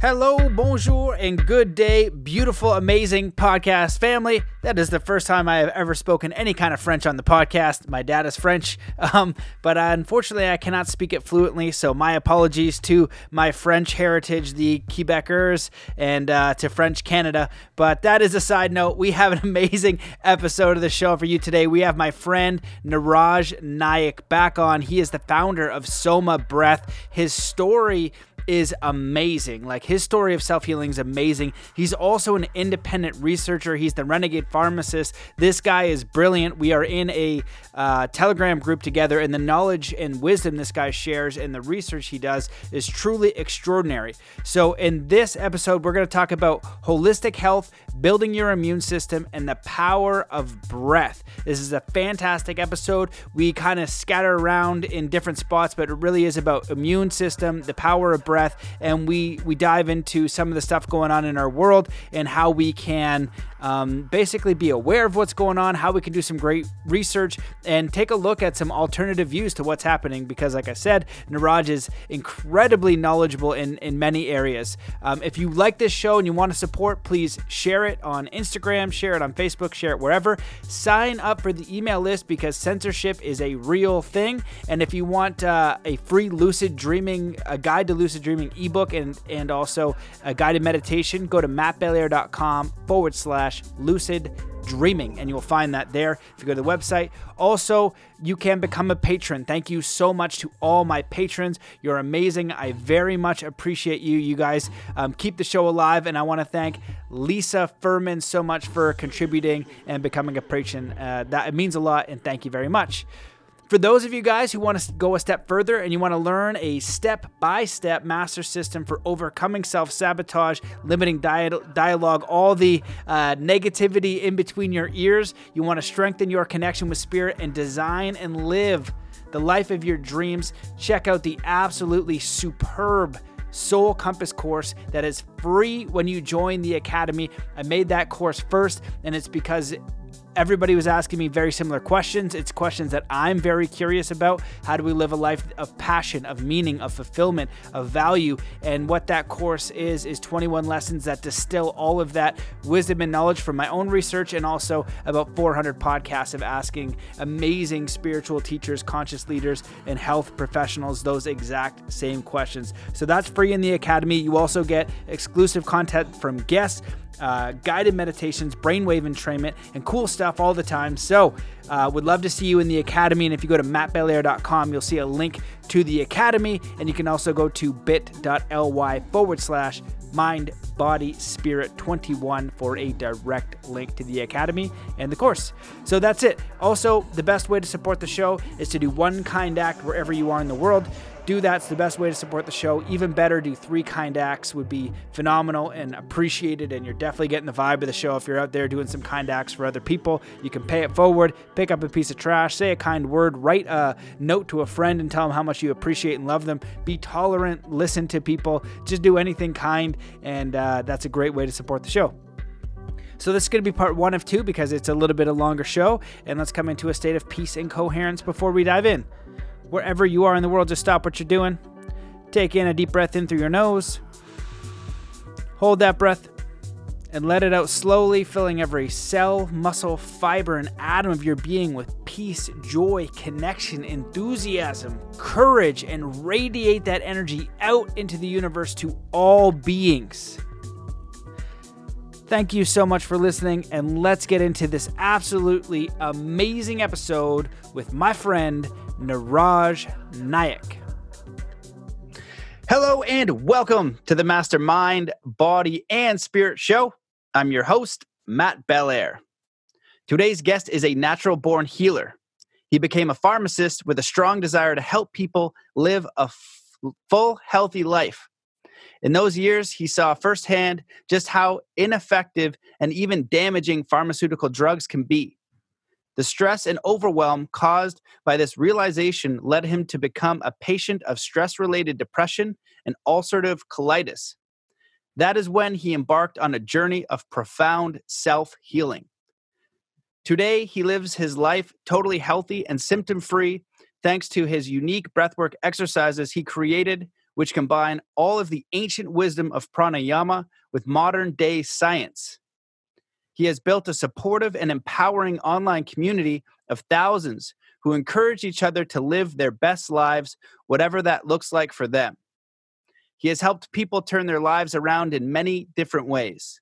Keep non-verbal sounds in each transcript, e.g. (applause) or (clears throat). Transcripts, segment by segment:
Hello, bonjour, and good day, beautiful, amazing podcast family. That is the first time I have ever spoken any kind of French on the podcast. My dad is French, (laughs) um, but unfortunately, I cannot speak it fluently. So, my apologies to my French heritage, the Quebecers, and uh, to French Canada. But that is a side note. We have an (laughs) amazing episode of the show for you today. We have my friend Niraj Naik back on. He is the founder of Soma Breath. His story is amazing. Like his story of self healing is amazing. He's also an independent researcher. He's the renegade pharmacist. This guy is brilliant. We are in a uh, Telegram group together, and the knowledge and wisdom this guy shares and the research he does is truly extraordinary. So, in this episode, we're going to talk about holistic health, building your immune system, and the power of breath. This is a fantastic episode. We kind of scatter around in different spots, but it really is about immune system, the power of breath breath, and we we dive into some of the stuff going on in our world and how we can um, basically be aware of what's going on, how we can do some great research, and take a look at some alternative views to what's happening. Because, like I said, Niraj is incredibly knowledgeable in in many areas. Um, if you like this show and you want to support, please share it on Instagram, share it on Facebook, share it wherever. Sign up for the email list because censorship is a real thing. And if you want uh, a free lucid dreaming, a guide to lucid dreaming ebook and, and also a guided meditation, go to mattbelair.com forward slash lucid dreaming and you'll find that there if you go to the website. Also you can become a patron. Thank you so much to all my patrons. You're amazing. I very much appreciate you you guys. Um, keep the show alive and i want to thank lisa furman so much for contributing and becoming a patron. Uh, that it means a lot and thank you very much for those of you guys who want to go a step further and you want to learn a step by step master system for overcoming self sabotage, limiting dialogue, all the uh, negativity in between your ears, you want to strengthen your connection with spirit and design and live the life of your dreams, check out the absolutely superb Soul Compass course that is free when you join the Academy. I made that course first, and it's because Everybody was asking me very similar questions. It's questions that I'm very curious about. How do we live a life of passion, of meaning, of fulfillment, of value? And what that course is, is 21 lessons that distill all of that wisdom and knowledge from my own research and also about 400 podcasts of asking amazing spiritual teachers, conscious leaders, and health professionals those exact same questions. So that's free in the Academy. You also get exclusive content from guests uh, guided meditations, brainwave entrainment, and cool stuff all the time. So, uh, would love to see you in the academy. And if you go to mattbelair.com, you'll see a link to the academy. And you can also go to bit.ly forward slash mind, body, spirit 21 for a direct link to the academy and the course. So that's it. Also, the best way to support the show is to do one kind act wherever you are in the world do that. It's the best way to support the show. Even better, do three kind acts would be phenomenal and appreciated. And you're definitely getting the vibe of the show if you're out there doing some kind acts for other people. You can pay it forward, pick up a piece of trash, say a kind word, write a note to a friend and tell them how much you appreciate and love them. Be tolerant, listen to people, just do anything kind. And uh, that's a great way to support the show. So this is going to be part one of two because it's a little bit a longer show. And let's come into a state of peace and coherence before we dive in wherever you are in the world, just stop what you're doing. Take in a deep breath in through your nose. Hold that breath and let it out slowly, filling every cell, muscle, fiber, and atom of your being with peace, joy, connection, enthusiasm, courage, and radiate that energy out into the universe to all beings. Thank you so much for listening, and let's get into this absolutely amazing episode with my friend Niraj Naik. Hello and welcome to the Mastermind, Body, and Spirit Show. I'm your host, Matt Belair. Today's guest is a natural born healer. He became a pharmacist with a strong desire to help people live a f- full, healthy life. In those years, he saw firsthand just how ineffective and even damaging pharmaceutical drugs can be. The stress and overwhelm caused by this realization led him to become a patient of stress related depression and ulcerative colitis. That is when he embarked on a journey of profound self healing. Today, he lives his life totally healthy and symptom free thanks to his unique breathwork exercises he created which combine all of the ancient wisdom of pranayama with modern day science. He has built a supportive and empowering online community of thousands who encourage each other to live their best lives, whatever that looks like for them. He has helped people turn their lives around in many different ways.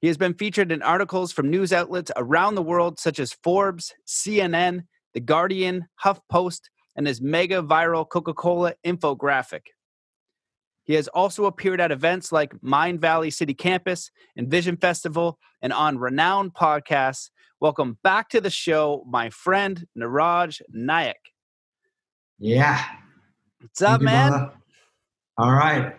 He has been featured in articles from news outlets around the world, such as Forbes, CNN, The Guardian, HuffPost, and his mega viral Coca Cola infographic. He has also appeared at events like Mindvalley City Campus and Vision Festival and on renowned podcasts. Welcome back to the show, my friend Niraj Naik. Yeah. What's up, you, man? brother. All right.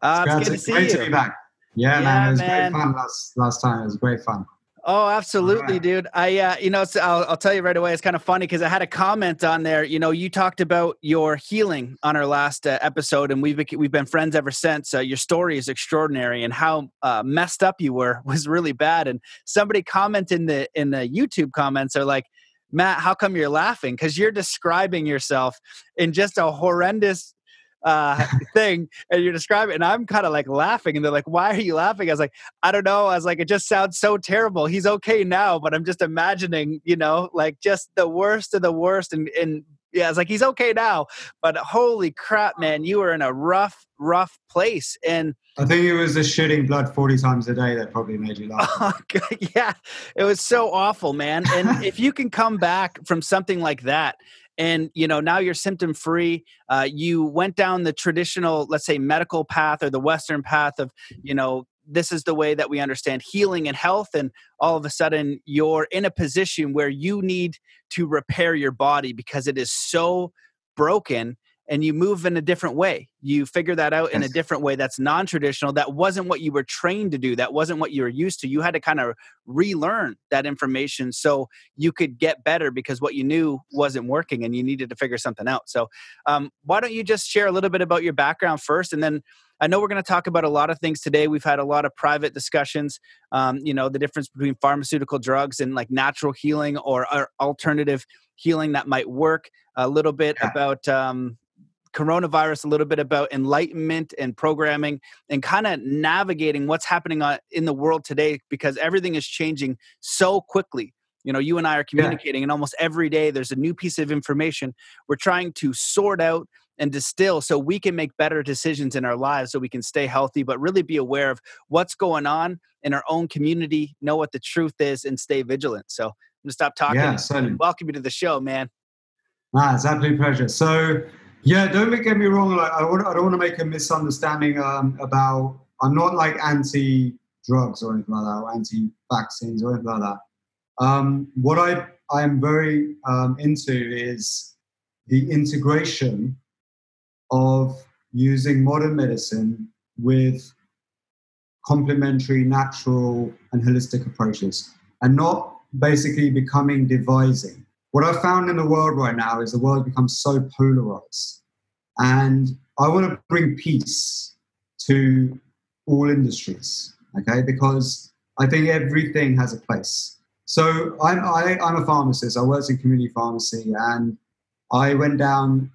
Uh, it's It's good to see great you. to be back. Yeah, Yeah, man. It was man. great fun last last time. It was great fun. Oh, absolutely, dude. I, uh, you know, so I'll, I'll tell you right away. It's kind of funny because I had a comment on there. You know, you talked about your healing on our last uh, episode, and we've we've been friends ever since. Uh, your story is extraordinary, and how uh, messed up you were (laughs) was really bad. And somebody comment in the in the YouTube comments are like, Matt, how come you're laughing? Because you're describing yourself in just a horrendous uh thing and you're describing and i'm kind of like laughing and they're like why are you laughing i was like I don't know. I was like, it just sounds so terrible. He's okay now, but I'm just imagining, you know, like just the worst of the worst. And, and yeah, it's like he's okay now, but holy crap, man, you were in a rough, rough place. And I think it was the shooting blood forty times a day that probably made you (laughs) laugh. oh, yeah, it was so awful, man. And if you can come back from something like that, and you know now you're symptom free uh, you went down the traditional let's say medical path or the western path of you know this is the way that we understand healing and health and all of a sudden you're in a position where you need to repair your body because it is so broken and you move in a different way you figure that out in a different way that's non-traditional that wasn't what you were trained to do that wasn't what you were used to you had to kind of relearn that information so you could get better because what you knew wasn't working and you needed to figure something out so um, why don't you just share a little bit about your background first and then I know we're going to talk about a lot of things today. We've had a lot of private discussions, um, you know, the difference between pharmaceutical drugs and like natural healing or, or alternative healing that might work. A little bit Yeah. about um, coronavirus, a little bit about enlightenment and programming, and kind of navigating what's happening in the world today because everything is changing so quickly. You know, you and I are communicating, and almost every day there's a new piece of information. We're trying to sort out and distill so we can make better decisions in our lives so we can stay healthy, but really be aware of what's going on in our own community, know what the truth is, and stay vigilant. So I'm gonna stop talking. Yeah, certainly. Welcome you to the show, man. Ah, it's absolute pleasure. So, yeah, don't get me wrong. Like, I, don't want to make a misunderstanding um, about. I'm not like anti-drugs or anything like that, or anti-vaccines or anything like that. Um, what I I am very um, into is the integration of using modern medicine with complementary, natural, and holistic approaches, and not basically becoming devising what I've found in the world right now is the world becomes so polarized. And I want to bring peace to all industries, okay? Because I think everything has a place. So I'm, I, I'm a pharmacist. I worked in community pharmacy and I went down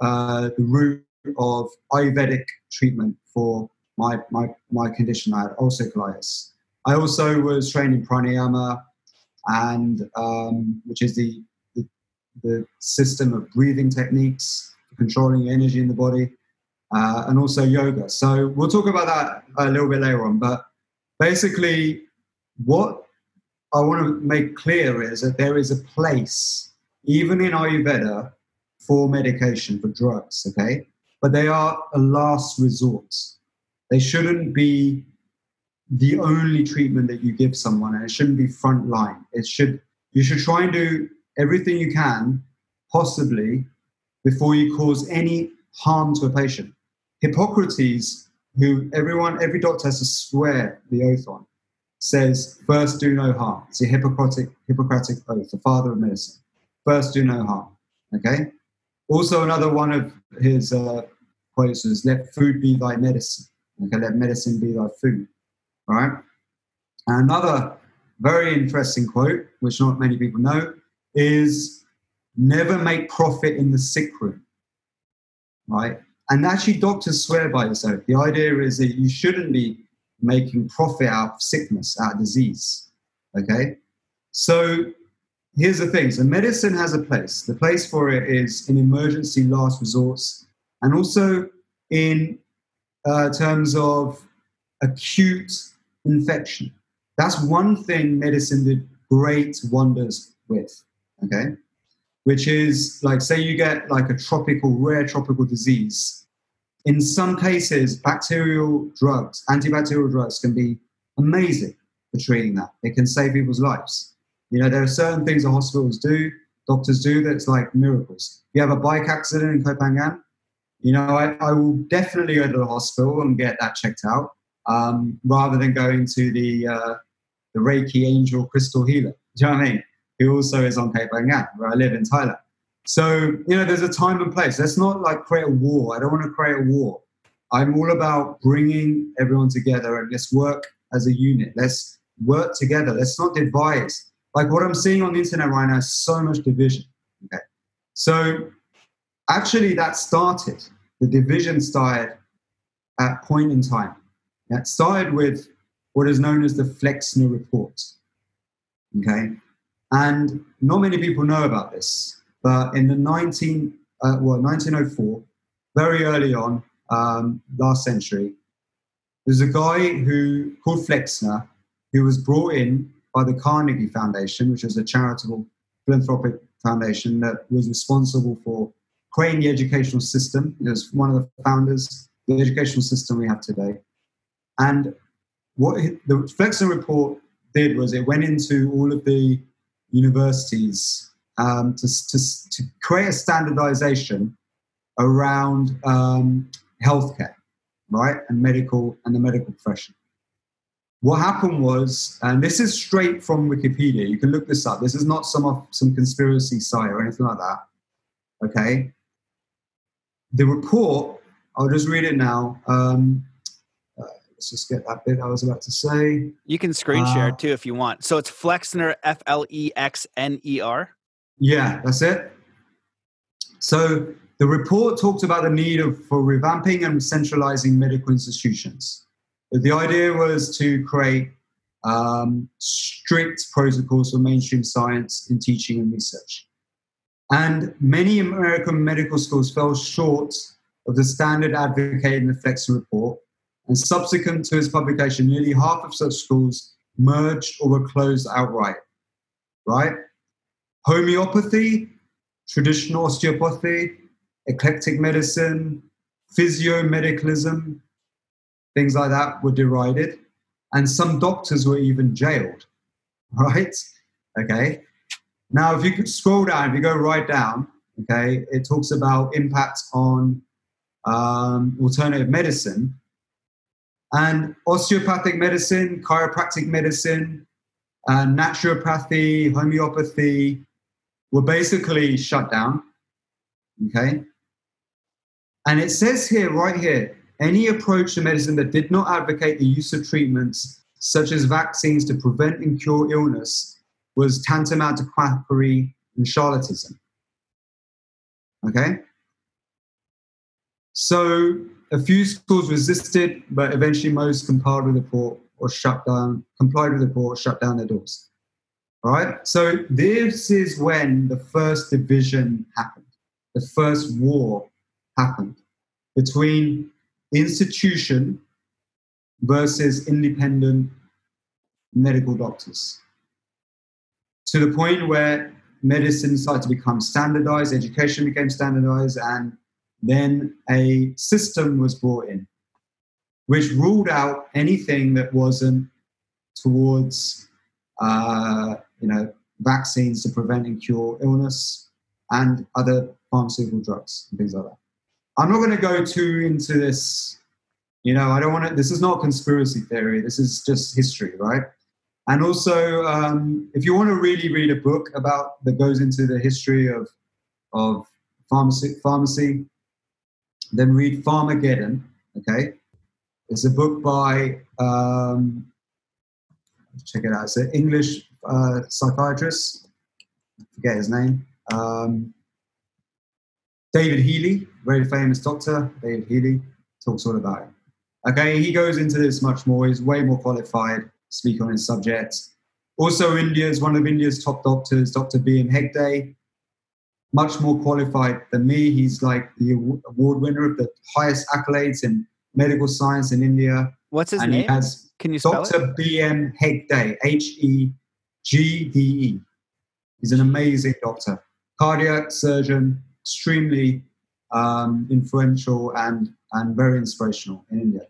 uh, the route of Ayurvedic treatment for my, my, my condition. I had ulcerative colitis. I also was trained in pranayama, and um, which is the the system of breathing techniques, controlling energy in the body, uh, and also yoga. So we'll talk about that a little bit later on. But basically, what I want to make clear is that there is a place, even in Ayurveda, for medication, for drugs, okay? But they are a last resort. They shouldn't be the only treatment that you give someone, and it shouldn't be front line. It should you should try and do everything you can, possibly, before you cause any harm to a patient. Hippocrates, who everyone, every doctor has to swear the oath on, says, first do no harm. It's a Hippocratic, Hippocratic oath, the father of medicine. First do no harm. Okay? Also, another one of his uh, quotes is, let food be thy medicine. Okay, let medicine be thy food. All right? And Another very interesting quote, which not many people know, is never make profit in the sick room. Right? and actually, doctors swear by this. So the idea is that you shouldn't be making profit out of sickness, out of disease. Okay, so here's the thing: so medicine has a place. The place for it is in emergency last resorts, and also in uh, terms of acute infection. That's one thing medicine did great wonders with. Okay, which is like say you get like a tropical rare tropical disease. In some cases bacterial drugs antibacterial drugs can be amazing for treating that. It can save people's lives. You know there are certain things that hospitals do doctors do that's like miracles. You have a bike accident in Koh Phangan you know I, I will definitely go to the hospital and get that checked out um, rather than going to the uh, the reiki angel crystal healer. Do you know what i mean who also is on Koh Phangan, where I live in Thailand. So, you know, there's a time and place. Let's not like create a war. I don't want to create a war. I'm all about bringing everyone together and let's work as a unit. Let's work together. Let's not divide. Like what I'm seeing on the internet right now is so much division. Okay. So actually that started, the division started at point in time. That started with what is known as the Flexner Report. Okay. And not many people know about this, but in the 19, uh, well, 1904, very early on, um, last century, there's a guy who called Flexner who was brought in by the Carnegie Foundation, which was a charitable philanthropic foundation that was responsible for creating the educational system. It was one of the founders of the educational system we have today. And what the Flexner report did was it went into all of the universities um, to, to, to, create a standardization around um, healthcare, right, and medical and the medical profession. What happened was, and this is straight from Wikipedia. You can look this up. This is not some some conspiracy site or anything like that. Okay. The report. I'll just read it now. Um, Let's just get that bit I was about to say. You can screen share uh, too if you want. So it's Flexner, F L E X N E R. Yeah, that's it. So the report talked about the need of, for revamping and centralizing medical institutions. The idea was to create um, strict protocols for mainstream science in teaching and research. And many American medical schools fell short of the standard advocated in the Flexner report and subsequent to his publication, nearly half of such schools merged or were closed outright. Right? Homeopathy, traditional osteopathy, eclectic medicine, physiomedicalism, things like that were derided. And some doctors were even jailed. (laughs) Right? Okay. Now, if you could scroll down, if you go right down, okay, it talks about impact on um, alternative medicine. And osteopathic medicine, chiropractic medicine, naturopathy, homeopathy were basically shut down. Okay? And it says here, right here, any approach to medicine that did not advocate the use of treatments such as vaccines to prevent and cure illness was tantamount to quackery and charlatanism. Okay? So a few schools resisted, but eventually most complied with the report or shut down, complied with the report, shut down their doors. All right. So this is when the first division happened. The first war happened between institution versus independent medical doctors. To the point where medicine started to become standardized, education became standardized, and then a system was brought in which ruled out anything that wasn't towards uh, you know vaccines to prevent and cure illness and other pharmaceutical drugs and things like that. I'm not going to go too into this. You know, I don't want to. This is not conspiracy theory. This is just history, right? And also, um, if you want to really read a book about that goes into the history of of pharmacy, pharmacy, then read Pharmageddon. Okay, it's a book by um, check it out. It's an English uh, psychiatrist. I forget his name. Um, David Healy. very famous doctor, David Healy, talks all about it. Okay, he goes into this much more. He's way more qualified to speak on his subject. Also, India's one of India's top doctors, Dr. B.M. Hegde, much more qualified than me. He's like the award winner of the highest accolades in medical science in India. What's his and name? He has Can you spell Dr. it? B.M. Hegde, H E G D E. He's an amazing doctor, cardiac surgeon, extremely um, influential and, and very inspirational in India.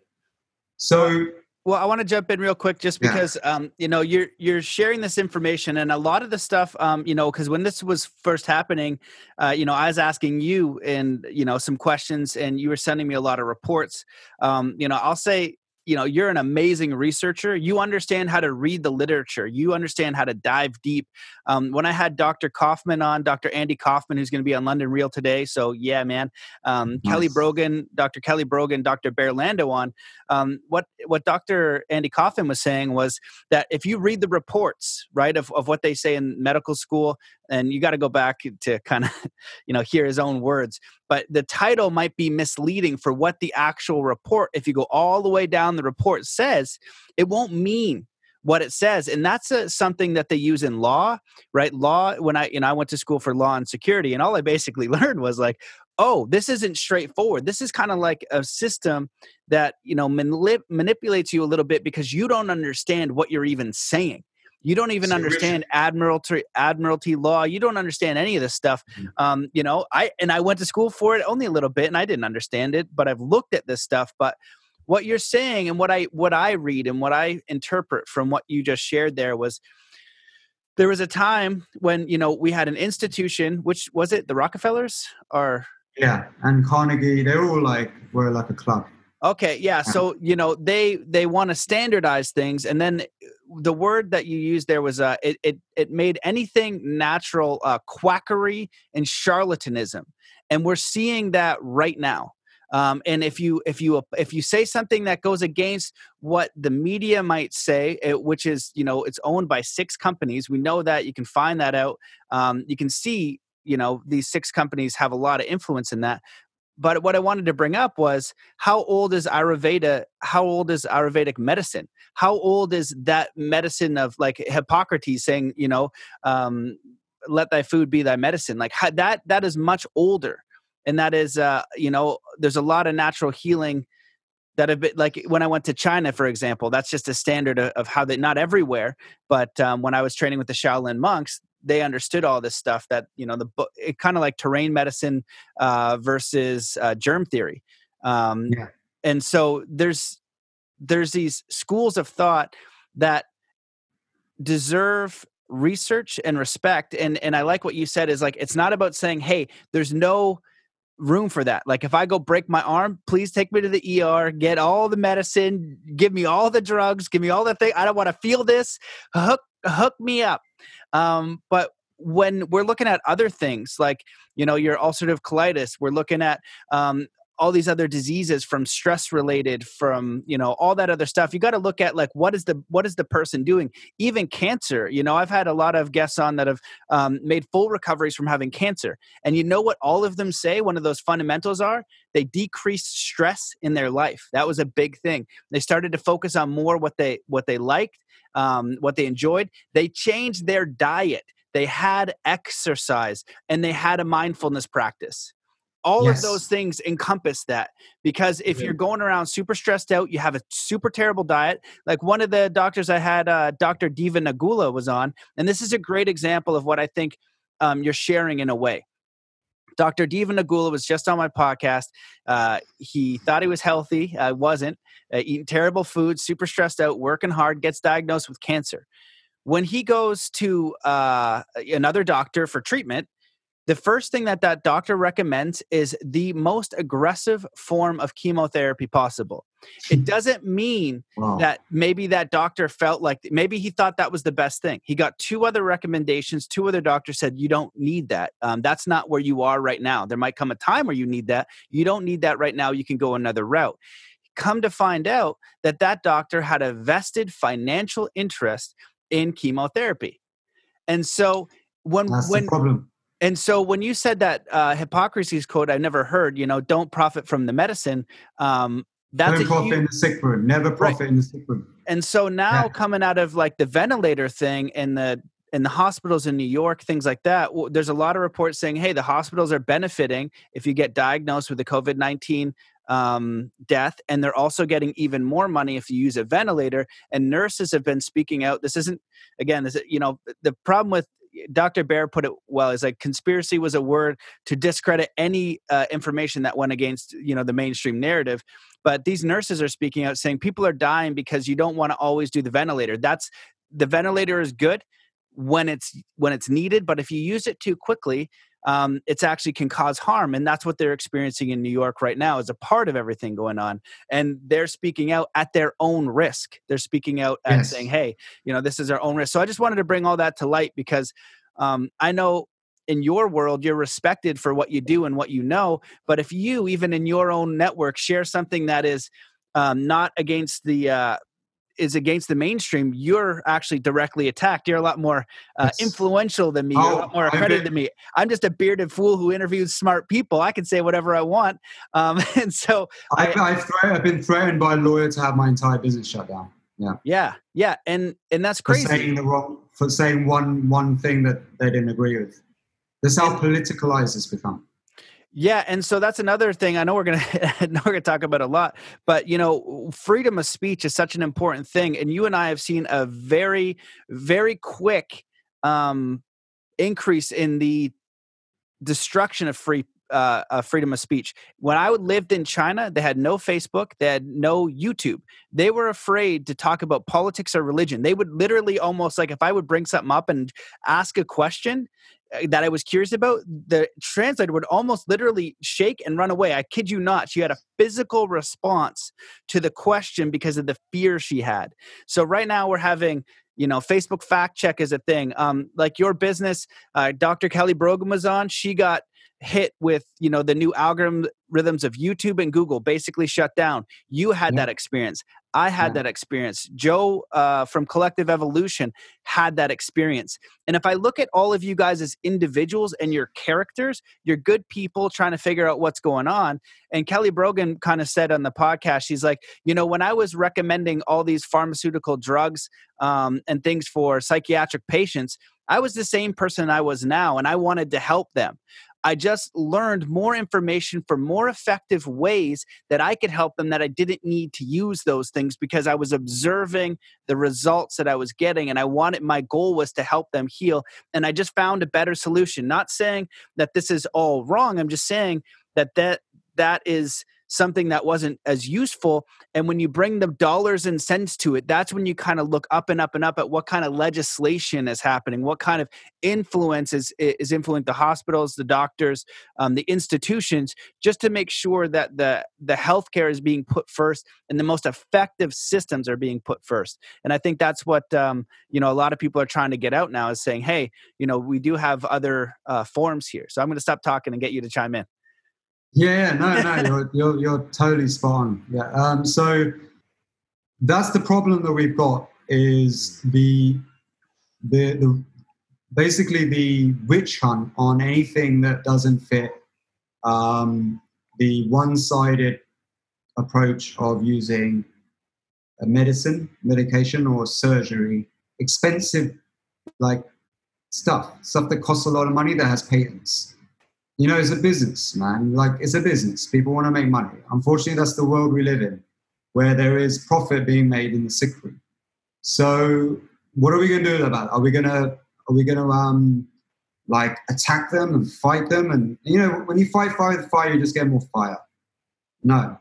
So, Well, I want to jump in real quick, just Yeah. because um, you know you're you're sharing this information, and a lot of the stuff, um, you know, because when this was first happening, uh, you know, I was asking you and you know some questions, and you were sending me a lot of reports. Um, you know, I'll say, you know, you're an amazing researcher. You understand how to read the literature. You understand how to dive deep. Um, when I had Dr. Kaufman on, Dr. Andy Kaufman, who's going to be on London Real today, so yeah, man. Um, Kelly Brogan, Dr. Kelly Brogan, Dr. Bear Lando on um, what what Dr. Andy kaufman was saying was that if you read the reports, right, of, of what they say in medical school, and you got to go back to kind of, (laughs) you know, hear his own words, but the title might be misleading for what the actual report, if you go all the way down the report says, it won't mean what it says and that's a, something that they use in law right? Law when i you know i went to school for law and security and all i basically (laughs) learned was like oh this isn't straightforward. This is kind of like a system that you know manip- manipulates you a little bit because you don't understand what you're even saying. You don't even understand admiralty admiralty law. You don't understand any of this stuff. Mhm. um, you know i and i went to school for it only a little bit and i didn't understand it but i've looked at this stuff but what you're saying and what i what i read and what i interpret from what you just shared there was there was a time when you know we had an institution which was it the rockefellers or yeah, and Carnegie, they're all like, we're like a club. Okay, yeah. So you know they they want to standardize things, and then the word that you used there was uh, it it it made anything natural uh, quackery and charlatanism, and we're seeing that right now. Um, and if you if you if you say something that goes against what the media might say, it, which is you know it's owned by six companies, we know that you can find that out. Um, you can see you know these six companies have a lot of influence in that but what I wanted to bring up was how old is Ayurveda? How old is Ayurvedic medicine? How old is that medicine of like Hippocrates saying, you know, um, let thy food be thy medicine? Like that, that is much older. And that is, uh, you know, there's a lot of natural healing that have been like when I went to China, for example, that's just a standard of, of how they, not everywhere, but um, when I was training with the Shaolin monks, they understood all this stuff that you know the book it kind of like terrain medicine uh, versus uh, germ theory um, Yeah. and so there's there's these schools of thought that deserve research and respect and and i like what you said is like it's not about saying hey there's no room for that. Like if i go break my arm please take me to the er get all the medicine give me all the drugs give me all the thing i don't want to feel this hook hook me up. Um, but when we're looking at other things like you know your ulcerative colitis we're looking at um, all these other diseases from stress related from you know all that other stuff. You got to look at like what is the what is the person doing? Even cancer you know i've had a lot of guests on that have um, made full recoveries from having cancer. And you know what all of them say one of those fundamentals are? They decreased stress in their life. That was a big thing. They started to focus on more what they what they liked um, what they enjoyed. They changed their diet. They had exercise and they had a mindfulness practice all Yes. of those things encompass that because if Yeah. you're going around super stressed out you have a super terrible diet like one of the doctors i had uh, dr diva nagula was on and this is a great example of what i think um, you're sharing in a way dr diva nagula was just on my podcast uh, he thought he was healthy i wasn't uh, eating terrible food super stressed out working hard gets diagnosed with cancer when he goes to uh, another doctor for treatment the first thing that that doctor recommends is the most aggressive form of chemotherapy possible. It doesn't mean Wow. that maybe that doctor felt like maybe he thought that was the best thing. He got two other recommendations. Two other doctors said you don't need that. Um, that's not where you are right now. There might come a time where you need that. You don't need that right now. You can go another route. Come to find out that that doctor had a vested financial interest in chemotherapy, and so when That's when. And so when you said that uh, Hippocrates quote, I've never heard, you know, don't profit from the medicine. Um, that's don't profit huge, in the sick room. Never profit right. in the sick room. And so now yeah. coming out of like the ventilator thing and the in the hospitals in New York, things like that, there's a lot of reports saying, hey, the hospitals are benefiting if you get diagnosed with the COVID 19 um, death, and they're also getting even more money if you use a ventilator. And nurses have been speaking out. This isn't, again, this, you know, the problem with Dr. Bear put it well. Is like conspiracy was a word to discredit any uh, information that went against you know the mainstream narrative. But these nurses are speaking out, saying people are dying because you don't want to always do the ventilator. That's the ventilator is good when it's when it's needed, but if you use it too quickly, um, it's actually can cause harm and that's what they're experiencing in new york right now as a part of everything going on and they're speaking out at their own risk. They're speaking out and saying hey you know this is our own risk. So i just wanted to bring all that to light because um, i know in your world you're respected for what you do and what you know but if you even in your own network share something that is um, not against the uh, is against the mainstream, you're actually directly attacked. You're a lot more uh, influential than me. You're oh, a lot more accredited than me. I'm just a bearded fool who interviews smart people. I can say whatever I want. Um, (laughs) and so I've, I, have i I've been threatened by a lawyer to have my entire business shut down. Yeah. Yeah. Yeah. And, and that's crazy. For saying the wrong, for saying one, one thing that they didn't agree with. That's how politicalized it's become. Yeah, and so that's another thing. I know we're gonna (laughs) we're gonna talk about a lot, but you know, freedom of speech is such an important thing, and you and I have seen a very, very quick um, increase in the destruction of free uh, uh, freedom of speech. When I lived in China, they had no Facebook, they had no YouTube. They were afraid to talk about politics or religion. They would literally almost like if I would bring something up and ask a question, that I was curious about, the translator would almost literally shake and run away. I kid you not. She had a physical response to the question because of the fear she had. So right now we're having you know facebook fact check is a thing um, like your business uh, dr kelly brogan was on she got hit with you know the new algorithms of youtube and google basically shut down you had yeah. that experience i had yeah. that experience joe uh, from collective evolution had that experience and if i look at all of you guys as individuals and your characters you're good people trying to figure out what's going on and kelly brogan kind of said on the podcast she's like you know when i was recommending all these pharmaceutical drugs um, and things for psychiatric patients I was the same person I was now, and I wanted to help them. I just learned more information for more effective ways that I could help them that I didn't need to use those things because I was observing the results that I was getting and I wanted my goal was to help them heal and I just found a better solution. Not saying that this is all wrong I'm just saying that that that is something that wasn't as useful. And when you bring the dollars and cents to it, that's when you kind of look up and up and up at what kind of legislation is happening, what kind of influence is, is influencing the hospitals, the doctors, um, the institutions, just to make sure that the, the healthcare is being put first and the most effective systems are being put first. And I think that's what, um, you know, a lot of people are trying to get out now is saying, hey, you know, we do have other uh, forms here. So I'm going to stop talking and get you to chime in. Yeah, no, no, you're, (laughs) you're, you're totally spot on. Yeah. Um, so that's the problem that we've got is the, the, the, basically the witch hunt on anything that doesn't fit um, the one-sided approach of using a medicine, medication, or surgery, expensive like stuff, stuff that costs a lot of money that has patents you know, it's a business, man. Like it's a business. People want to make money. Unfortunately, that's the world we live in, where there is profit being made in the sick room. So, what are we going to do about it? Are we going to are we going to um like attack them and fight them? And you know, when you fight fire with fire, you just get more fire. No,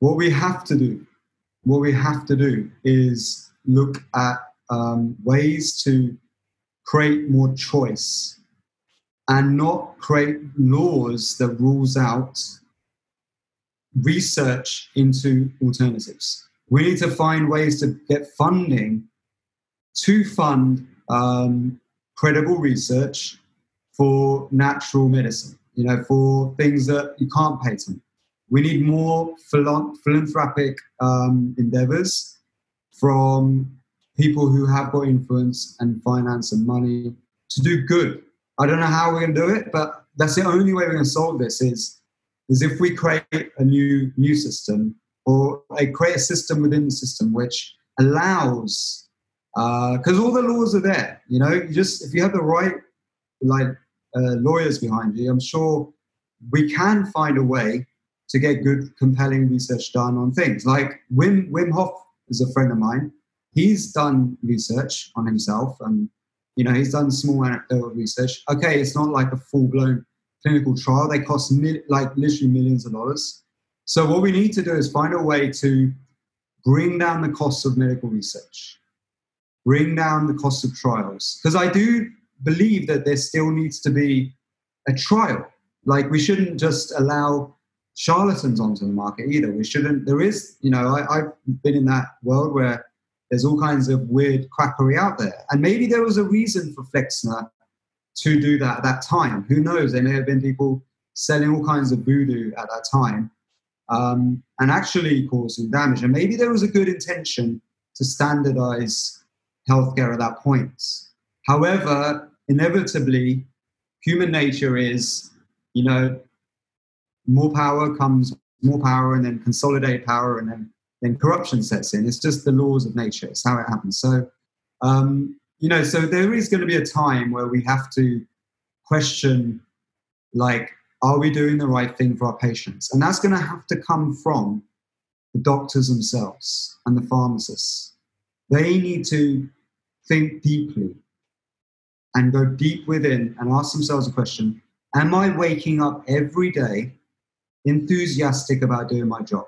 what we have to do, what we have to do, is look at um, ways to create more choice and not create laws that rules out research into alternatives. We need to find ways to get funding to fund um, credible research for natural medicine, you know, for things that you can't patent. We need more philanthropic um, endeavors from people who have got influence and finance and money to do good I don't know how we're going to do it, but that's the only way we're going to solve this is is if we create a new new system or a, create a system within the system which allows because uh, all the laws are there. You know, you just if you have the right like uh, lawyers behind you, I'm sure we can find a way to get good, compelling research done on things. Like Wim Wim Hof is a friend of mine. He's done research on himself, and you know he's done small anecdotal research. Okay, it's not like a full blown clinical trial. They cost mil- like literally millions of dollars. So what we need to do is find a way to bring down the costs of medical research, bring down the cost of trials. Because I do believe that there still needs to be a trial. Like we shouldn't just allow charlatans onto the market either. We shouldn't. There is, you know, I, I've been in that world where there's all kinds of weird quackery out there, and maybe there was a reason for Flexner to do that at that time. Who knows? There may have been people selling all kinds of voodoo at that time um, and actually causing damage. And maybe there was a good intention to standardize healthcare at that point. However, inevitably, human nature is, you know, more power comes more power and then consolidate power and then then corruption sets in. It's just the laws of nature. It's how it happens. So, um, you know, so there is going to be a time where we have to question, like, are we doing the right thing for our patients? And that's going to have to come from the doctors themselves and the pharmacists. They need to think deeply and go deep within and ask themselves a question Am I waking up every day enthusiastic about doing my job?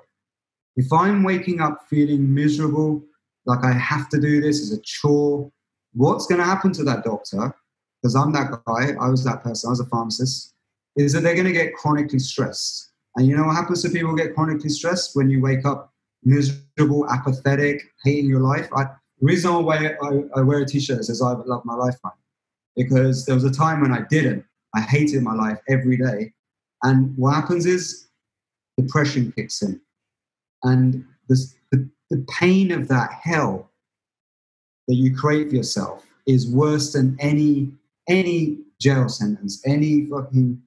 If I'm waking up feeling miserable, like I have to do this as a chore, what's going to happen to that doctor? Because I'm that guy, I was that person, I was a pharmacist is that they're going to get chronically stressed. And you know what happens to people get chronically stressed when you wake up miserable, apathetic, hating your life? I, the reason wear, I, I wear a t-shirt that says I love my life, lifeline because there was a time when I didn't. I hated my life every day. And what happens is depression kicks in. And the, the pain of that hell that you create for yourself is worse than any any jail sentence, any fucking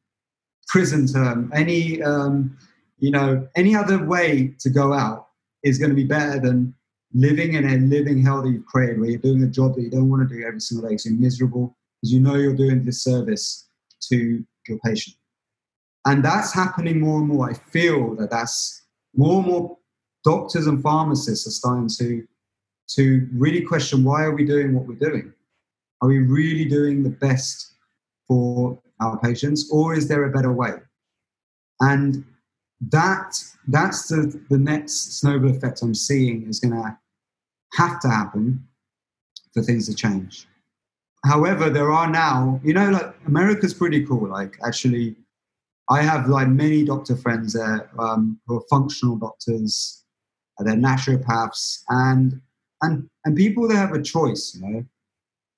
prison term, any um, you know, any other way to go out is going to be better than living in a living hell that you've created, where you're doing a job that you don't want to do every single day, so you're miserable because you know you're doing this service to your patient. And that's happening more and more. I feel that that's more and more doctors and pharmacists are starting to to really question why are we doing what we're doing? Are we really doing the best for our patients, or is there a better way? And that that's the, the next snowball effect I'm seeing is going to have to happen for things to change. However, there are now, you know, like America's pretty cool. Like, actually, I have like many doctor friends there um, who are functional doctors, they're naturopaths, and and and people that have a choice. You know,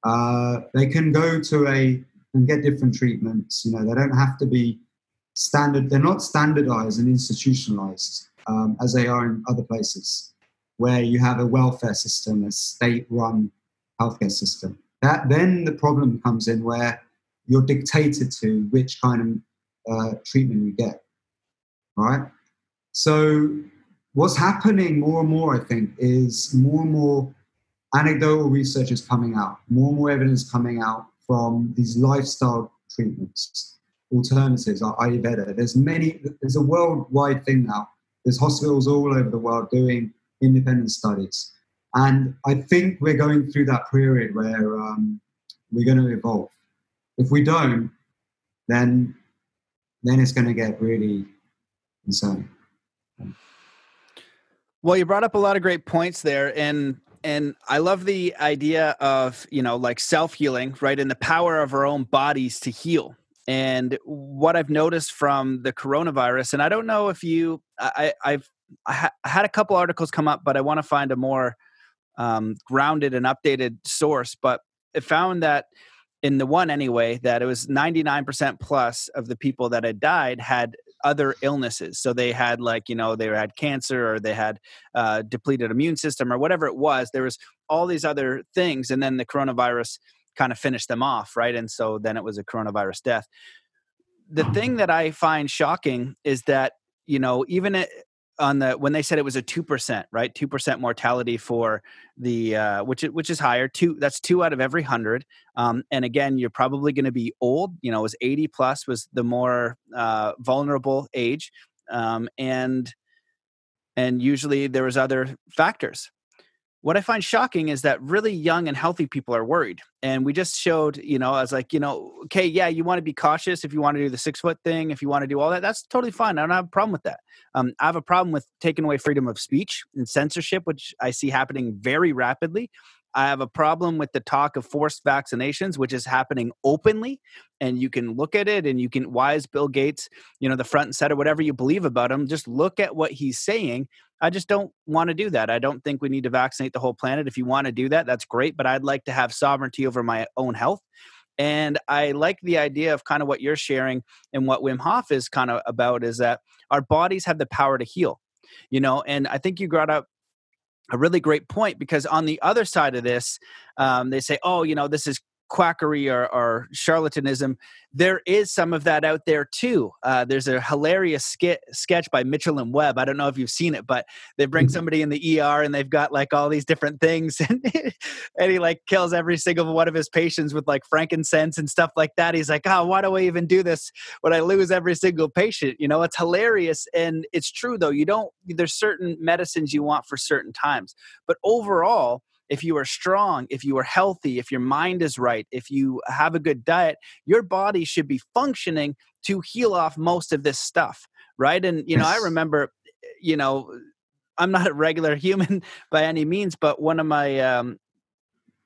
uh, they can go to a and get different treatments. You know, they don't have to be standard. They're not standardized and institutionalized um, as they are in other places, where you have a welfare system, a state-run healthcare system. That then the problem comes in where you're dictated to which kind of uh, treatment you get. Right. So what's happening more and more, I think, is more and more anecdotal research is coming out, more and more evidence coming out from these lifestyle treatments, alternatives like Ayurveda. There's many, there's a worldwide thing now. There's hospitals all over the world doing independent studies. And I think we're going through that period where um, we're going to evolve. If we don't, then then it's going to get really concerning. Well, you brought up a lot of great points there, and and I love the idea of, you know, like self healing, right? And the power of our own bodies to heal. And what I've noticed from the coronavirus, and I don't know if you, I, I've I ha- had a couple articles come up, but I want to find a more um, grounded and updated source. But it found that in the one anyway, that it was 99% plus of the people that had died had other illnesses. So they had like, you know, they had cancer or they had uh, depleted immune system or whatever it was. There was all these other things. And then the coronavirus kind of finished them off, right? And so then it was a coronavirus death. The thing that I find shocking is that you know even on the when they said it was a two percent, right? Two percent mortality for the uh, which which is higher. Two that's two out of every hundred. Um, and again, you're probably going to be old. You know, it was eighty plus was the more uh, vulnerable age, um, and and usually there was other factors what I find shocking is that really young and healthy people are worried. And we just showed, you know, I was like, you know, okay, yeah, you want to be cautious if you want to do the six foot thing, if you want to do all that, that's totally fine. I don't have a problem with that. Um, I have a problem with taking away freedom of speech and censorship, which I see happening very rapidly. I have a problem with the talk of forced vaccinations, which is happening openly. And you can look at it and you can, why is Bill Gates, you know, the front and center, whatever you believe about him, just look at what he's saying. I just don't want to do that. I don't think we need to vaccinate the whole planet. If you want to do that, that's great. But I'd like to have sovereignty over my own health. And I like the idea of kind of what you're sharing and what Wim Hof is kind of about is that our bodies have the power to heal you know and i think you brought up a really great point because on the other side of this, um, they say, oh, you know, this is quackery or, or, charlatanism, there is some of that out there too. Uh, there's a hilarious skit, sketch by Mitchell and Webb. I don't know if you've seen it, but they bring mm-hmm. somebody in the ER and they've got like all these different things, and, (laughs) and he like kills every single one of his patients with like frankincense and stuff like that. He's like, oh, why do I even do this when I lose every single patient? You know, it's hilarious and it's true though. You don't. There's certain medicines you want for certain times, but overall if you are strong, if you are healthy, if your mind is right, if you have a good diet, your body should be functioning to heal off most of this stuff, right? And you know, I remember, you know, I'm not a regular (laughs) human by any means, but one of my um,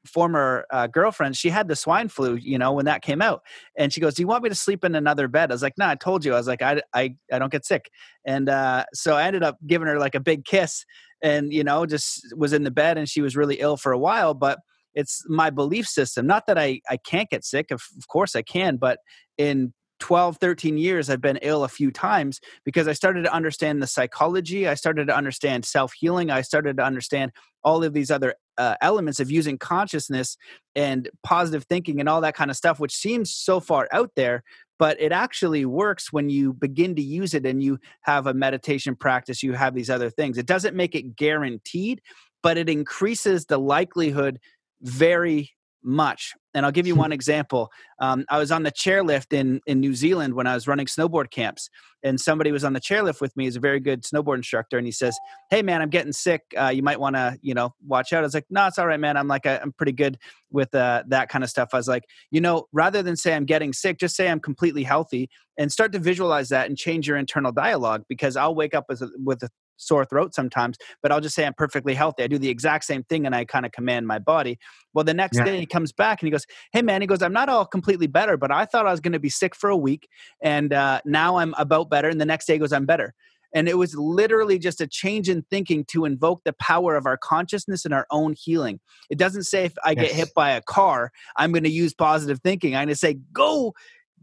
former uh, girlfriend, she had the swine flu, you know, when that came out. And she goes, Do you want me to sleep in another bed? I was like, No, I told you. I was like, I, I, I don't get sick. And uh, so I ended up giving her like a big kiss and you know just was in the bed and she was really ill for a while but it's my belief system not that i i can't get sick of, of course i can but in 12 13 years i've been ill a few times because i started to understand the psychology i started to understand self-healing i started to understand all of these other uh, elements of using consciousness and positive thinking and all that kind of stuff which seems so far out there but it actually works when you begin to use it and you have a meditation practice you have these other things. It doesn't make it guaranteed but it increases the likelihood very much. And I'll give you one (laughs) example. Um, I was on the chairlift in in New Zealand when I was running snowboard camps, and somebody was on the chairlift with me. He's a very good snowboard instructor, and he says, "Hey, man, I'm getting sick. Uh, you might want to, you know, watch out." I was like, "No, it's all right, man. I'm like, I'm pretty good with uh, that kind of stuff." I was like, you know, rather than say I'm getting sick, just say I'm completely healthy, and start to visualize that and change your internal dialogue. Because I'll wake up with a, with a sore throat sometimes, but I'll just say I'm perfectly healthy. I do the exact same thing and I kind of command my body. Well, the next yeah. day he comes back and he goes, Hey, man, he goes, I'm not all completely better, but I thought I was going to be sick for a week and uh, now I'm about better. And the next day he goes, I'm better. And it was literally just a change in thinking to invoke the power of our consciousness and our own healing. It doesn't say if I yes. get hit by a car, I'm going to use positive thinking. I'm going to say, go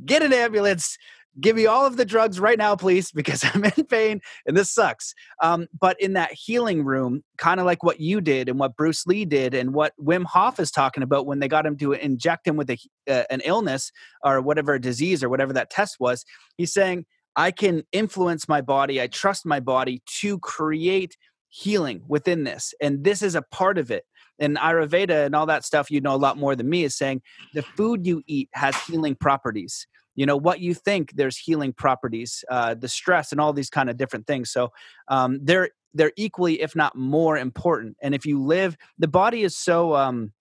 get an ambulance, give me all of the drugs right now, please, because (laughs) I'm in pain and this sucks. Um, but in that healing room, kind of like what you did and what Bruce Lee did and what Wim Hof is talking about when they got him to inject him with a, uh, an illness or whatever disease or whatever that test was, he's saying, I can influence my body. I trust my body to create healing within this. And this is a part of it and Ayurveda and all that stuff, you know a lot more than me, is saying the food you eat has healing properties you know what you think there's healing properties uh, the stress and all these kind of different things. So um, they're they're equally if not more important. And if you live the body is so um,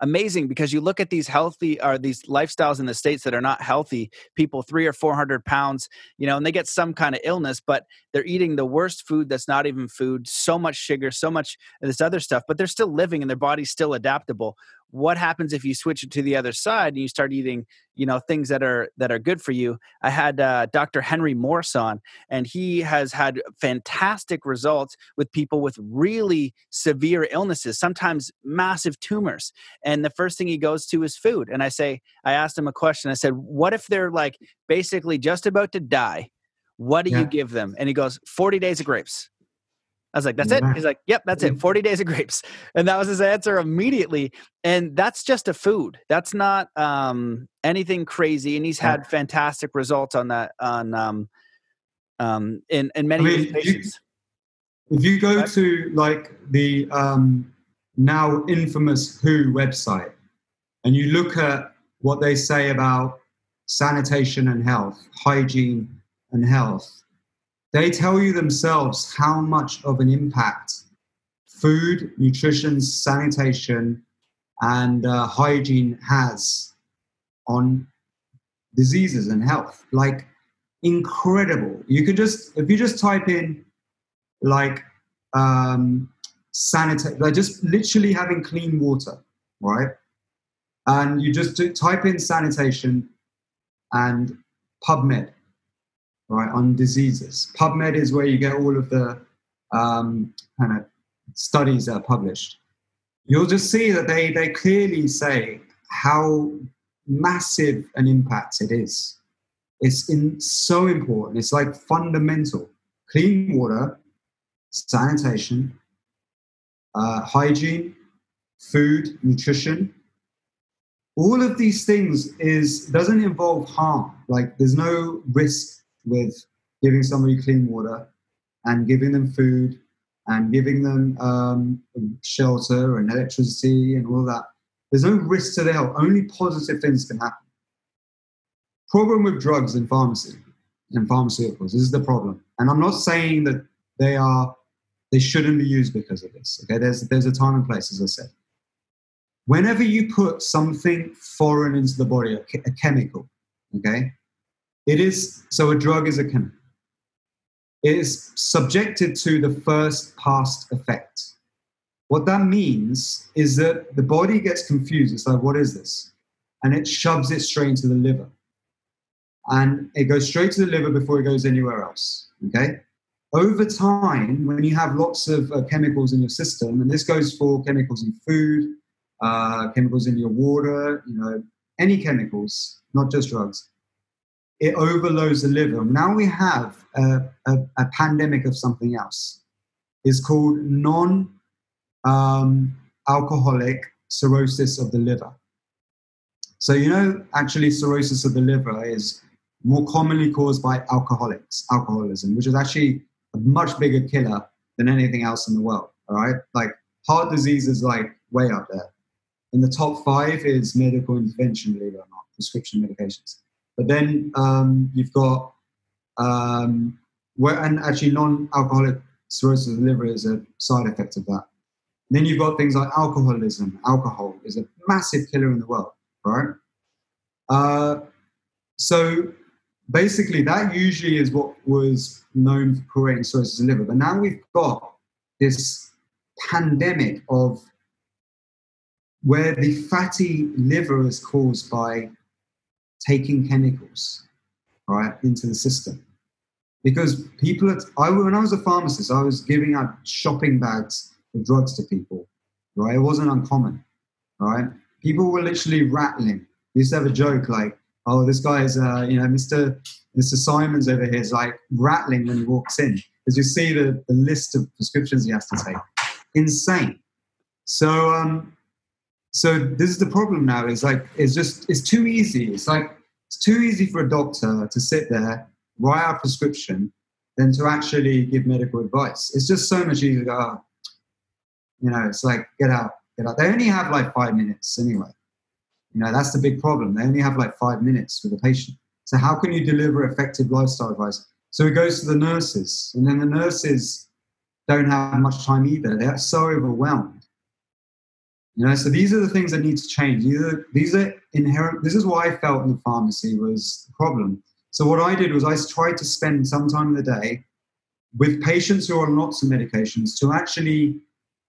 amazing because you look at these healthy or these lifestyles in the states that are not healthy people three or four hundred pounds you know and they get some kind of illness but they're eating the worst food that's not even food so much sugar so much this other stuff but they're still living and their body's still adaptable. What happens if you switch it to the other side and you start eating you know things that are that are good for you? I had uh, dr henry morse on and he has had fantastic results with people with really severe illnesses sometimes massive tumors and the first thing he goes to is food and i say i asked him a question i said what if they're like basically just about to die what do yeah. you give them and he goes 40 days of grapes I was like, that's it. He's like, yep, that's it. 40 days of grapes. And that was his answer immediately. And that's just a food. That's not um, anything crazy. And he's had fantastic results on that on um, um, in, in many I mean, patients. You, if you go to like the um, now infamous WHO website and you look at what they say about sanitation and health, hygiene and health, they tell you themselves how much of an impact food, nutrition, sanitation, and uh, hygiene has on diseases and health. Like incredible. You can just if you just type in like um, sanitation, like just literally having clean water, right? And you just type in sanitation and PubMed right, on diseases. PubMed is where you get all of the um, kind of studies that are published. You'll just see that they, they clearly say how massive an impact it is. It's in, so important. It's like fundamental. Clean water, sanitation, uh, hygiene, food, nutrition. All of these things is doesn't involve harm. Like there's no risk with giving somebody clean water and giving them food and giving them um, shelter and electricity and all that. There's no risk to their health. Only positive things can happen. Problem with drugs and pharmacy and pharmaceuticals. This is the problem. And I'm not saying that they are they shouldn't be used because of this. Okay, there's there's a time and place, as I said. Whenever you put something foreign into the body, a, a chemical, okay, it is so a drug is a chemical. It is subjected to the first pass effect. What that means is that the body gets confused. It's like, what is this? And it shoves it straight into the liver. And it goes straight to the liver before it goes anywhere else. Okay? Over time, when you have lots of uh, chemicals in your system, and this goes for chemicals in food, uh, chemicals in your water, you know, any chemicals, not just drugs, it overloads the liver. Now we have a, a, a pandemic of something else. It's called non um, alcoholic cirrhosis of the liver. So, you know, actually, cirrhosis of the liver is more commonly caused by alcoholics, alcoholism, which is actually a much bigger killer than anything else in the world. All right. Like heart disease is like way up there. In the top five is medical intervention, believe it or not, prescription medications. But then um, you've got um, where, and actually non-alcoholic cirrhosis of the liver is a side effect of that. And then you've got things like alcoholism. Alcohol is a massive killer in the world, right? Uh, so basically, that usually is what was known for creating cirrhosis of the liver. But now we've got this pandemic of where the fatty liver is caused by taking chemicals right into the system. Because people are, I, when i was a pharmacist i was giving out shopping bags of drugs to people right? It wasn't uncommon right? People were literally rattling. We used to have a joke like oh this guy is uh, you know mr mr simons over here is like rattling when he walks in. Because you see the, the list of prescriptions he has to take. Insane. So um so this is the problem now. Is like it's just it's too easy. It's like it's too easy for a doctor to sit there write a prescription than to actually give medical advice. It's just so much easier to go oh, you know it's like get out get out. They only have like five minutes anyway you know that's the big problem they only have like five minutes with a patient so how can you deliver effective lifestyle advice so it goes to the nurses and then the nurses don't have much time either they're so overwhelmed you know, so these are the things that need to change. These are, these are inherent. This is what I felt in the pharmacy was the problem. So what I did was I tried to spend some time in the day with patients who are on lots of medications to actually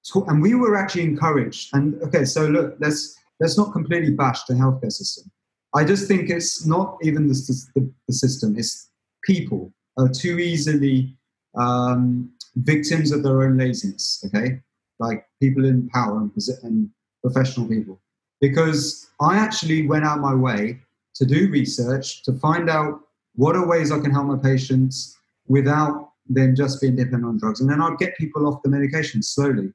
talk, and we were actually encouraged. And okay, so look, let's let's not completely bash the healthcare system. I just think it's not even the, the, the system; it's people are too easily um, victims of their own laziness. Okay, like people in power and, and professional people because I actually went out my way to do research to find out what are ways I can help my patients without than just being dependent on drugs. And then I'd get people off the medication slowly.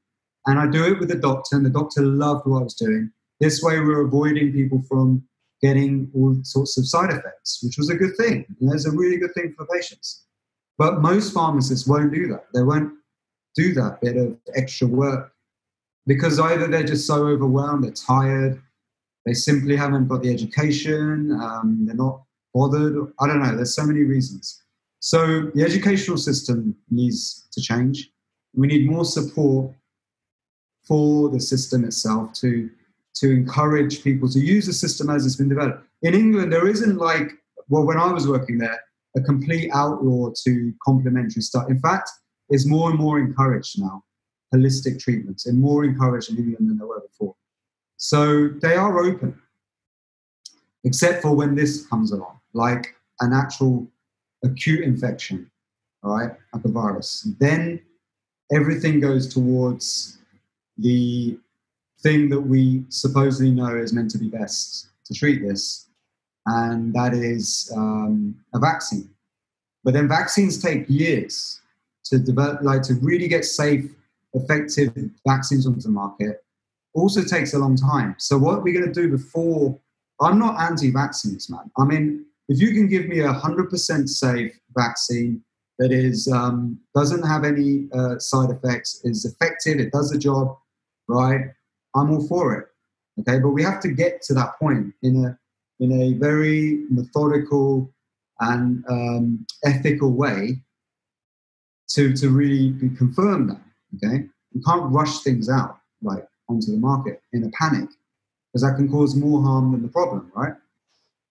And I do it with the doctor, and the doctor loved what I was doing. This way, we're avoiding people from getting all sorts of side effects, which was a good thing. And it's a really good thing for patients. But most pharmacists won't do that. They won't do that bit of extra work because either they're just so overwhelmed, they're tired, they simply haven't got the education, um, they're not bothered. I don't know. There's so many reasons. So the educational system needs to change. We need more support for the system itself to to encourage people to use the system as it's been developed. In England, there isn't like well, when I was working there, a complete outlaw to complementary stuff. In fact, it's more and more encouraged now. Holistic treatments and more encouraged in England than they were before. So they are open, except for when this comes along, like an actual acute infection, all right, like a virus. Then everything goes towards the thing that we supposedly know is meant to be best to treat this, and that is um, a vaccine. But then vaccines take years to develop, like to really get safe, effective vaccines onto the market also takes a long time. So what we're going to do before, I'm not anti-vaccines, man. I mean, if you can give me a hundred percent safe vaccine that is um, doesn't have any uh, side effects, is effective, it does the job, right? I'm all for it. Okay, but we have to get to that point in a in a very methodical and um, ethical way to to really be confirmed that. Okay, we can't rush things out like onto the market in a panic because that can cause more harm than the problem, right?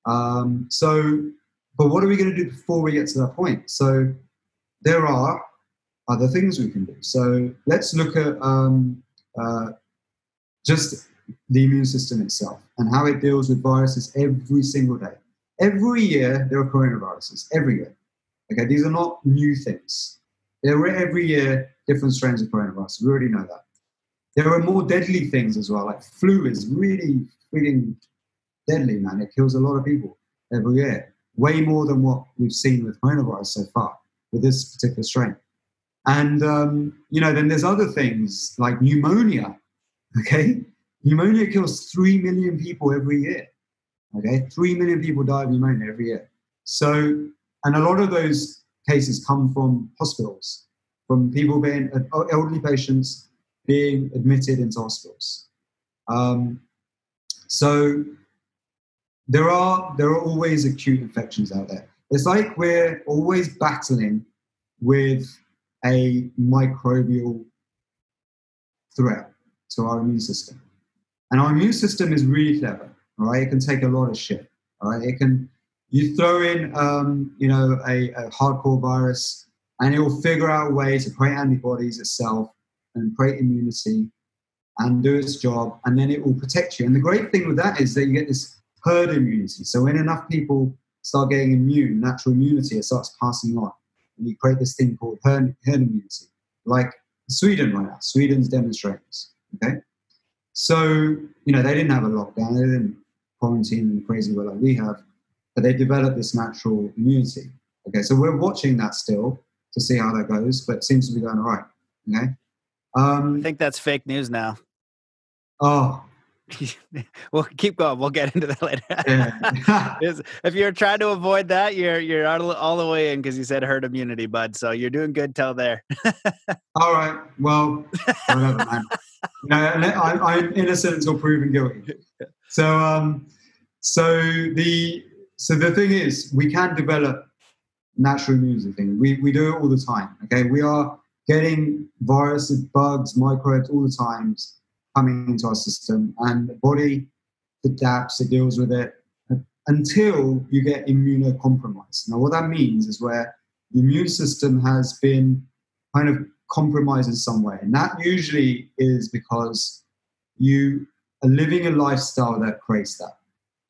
Um, so, but what are we going to do before we get to that point? So, there are other things we can do. So, let's look at um, uh, just the immune system itself and how it deals with viruses every single day. Every year, there are coronaviruses, every year. Okay, these are not new things. There are every year different strains of coronavirus. We already know that. There are more deadly things as well. Like flu is really freaking deadly, man. It kills a lot of people every year, way more than what we've seen with coronavirus so far with this particular strain. And um, you know, then there's other things like pneumonia. Okay, pneumonia kills three million people every year. Okay, three million people die of pneumonia every year. So, and a lot of those cases come from hospitals, from people being uh, elderly patients being admitted into hospitals. Um, so there are there are always acute infections out there. It's like we're always battling with a microbial threat to our immune system. And our immune system is really clever, right? It can take a lot of shit, right? It can, you throw in, um, you know, a, a hardcore virus and it will figure out a way to create antibodies itself and create immunity and do its job, and then it will protect you. And the great thing with that is that you get this herd immunity. So when enough people start getting immune, natural immunity, it starts passing on. And you create this thing called herd, herd immunity, like Sweden right now. Sweden's demonstrating this. Okay. So, you know, they didn't have a lockdown, they didn't quarantine in the crazy way like we have, but they developed this natural immunity. Okay, so we're watching that still to see how that goes, but it seems to be going all right. Okay. Um, I think that's fake news now. Oh, (laughs) well, keep going. We'll get into that later. (laughs) If you're trying to avoid that, you're you're all, all the way in because you said herd immunity, bud. So you're doing good till there. (laughs) all right. Well, whatever. No, I, am innocent until proven guilty. So, um, so the so the thing is, we can develop natural immunity. Thing we we do it all the time. Okay, we are getting viruses, bugs, microbes all the times coming into our system, and the body adapts, it deals with it until you get immunocompromised. Now, what that means is where the immune system has been kind of compromised in some way, and that usually is because you are living a lifestyle that creates that.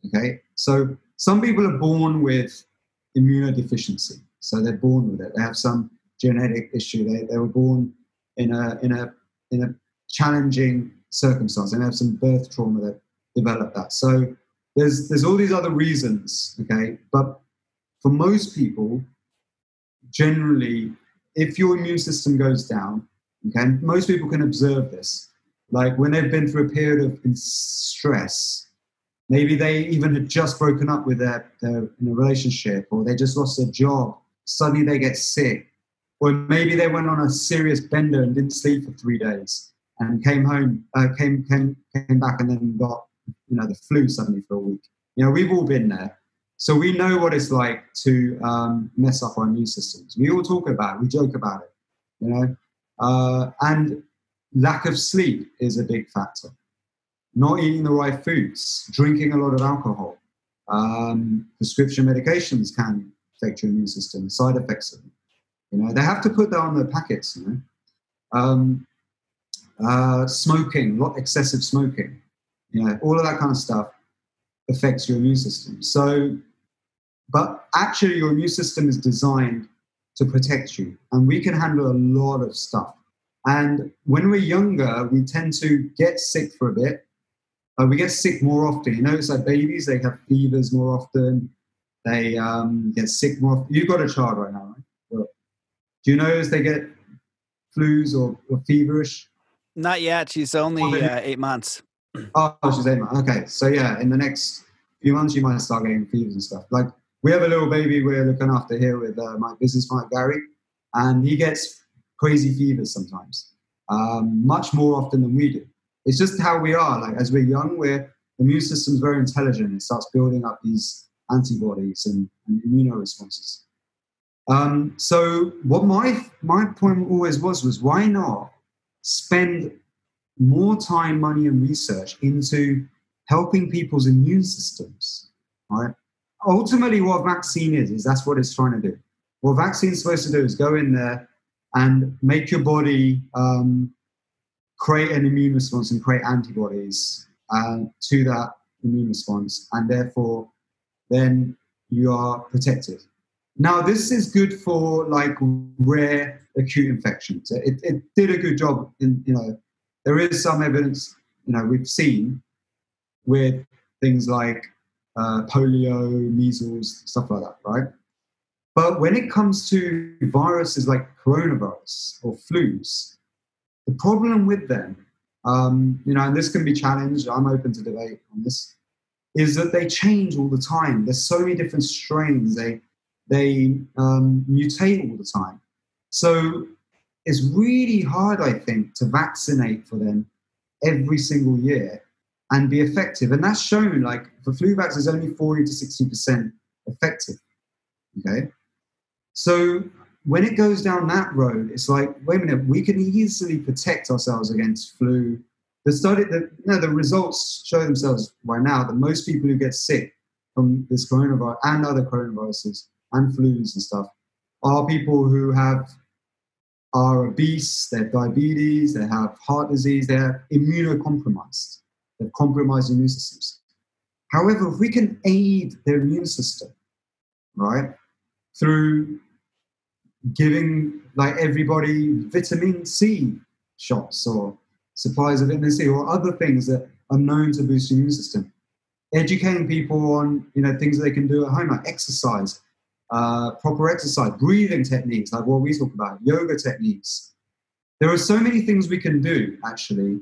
Okay, so some people are born with immunodeficiency, so they're born with it. They have some genetic issue. They, they were born in a in a in a challenging circumstance. They have some birth trauma that developed that. So there's there's all these other reasons, okay. But for most people, generally, if your immune system goes down, okay, most people can observe this. Like when they've been through a period of stress, maybe they even had just broken up with their, their in a relationship or they just lost their job. Suddenly they get sick. Or maybe they went on a serious bender and didn't sleep for three days and came home, uh, came, came, came back and then got, you know, the flu suddenly for a week. You know, we've all been there. So we know what it's like to um, mess up our immune systems. We all talk about it. We joke about it, you know. Uh, and lack of sleep is a big factor. Not eating the right foods, drinking a lot of alcohol, um, prescription medications can affect your immune system. Side effects of them. You know, they have to put that on the packets. You know, um, uh, smoking, not excessive smoking. You know, all of that kind of stuff affects your immune system. So, but actually, your immune system is designed to protect you, and we can handle a lot of stuff. And when we're younger, we tend to get sick for a bit. Uh, we get sick more often. You notice that babies, they have fevers more often. They um, get sick more often. You've got a child right now, right? Well, do you notice they get flus or, or feverish? Not yet. She's only uh, eight months. Oh, she's eight months. Okay, so yeah, in the next few months, you might start getting fevers and stuff. Like we have a little baby we're looking after here with uh, my business partner Gary, and he gets crazy fevers sometimes, um, much more often than we do. It's just how we are. Like as we're young, we're the immune system's very intelligent. It starts building up these antibodies and, and immunoresponses. Um, so what my my point always was was why not spend more time, money, and research into helping people's immune systems. Right? Ultimately, what a vaccine is is that's what it's trying to do. What vaccine is supposed to do is go in there and make your body um, create an immune response and create antibodies uh, to that immune response, and therefore, then you are protected. Now, this is good for like rare acute infections. It, it did a good job in, you know, there is some evidence, you know, we've seen with things like uh, polio, measles, stuff like that, right? But when it comes to viruses like coronavirus or flus, the problem with them, um, you know, and this can be challenged, I'm open to debate on this, is that they change all the time. There's so many different strains, they, they um, mutate all the time. So it's really hard, I think, to vaccinate for them every single year and be effective. And that's shown, like for flu vaccines, only 40 to 60% effective. Okay. So when it goes down that road, it's like, wait a minute, we can easily protect ourselves against flu. The study, the, no, the results show themselves right now that most people who get sick from this coronavirus and other coronaviruses and flus and stuff are people who have are obese, they have diabetes, they have heart disease, they're immunocompromised. They've compromised immune systems. However, if we can aid their immune system, right, through giving like everybody vitamin C shots or supplies of vitamin C or other things that are known to boost the immune system, educating people on you know things they can do at home like exercise, uh, proper exercise, breathing techniques like what we talk about, yoga techniques. There are so many things we can do actually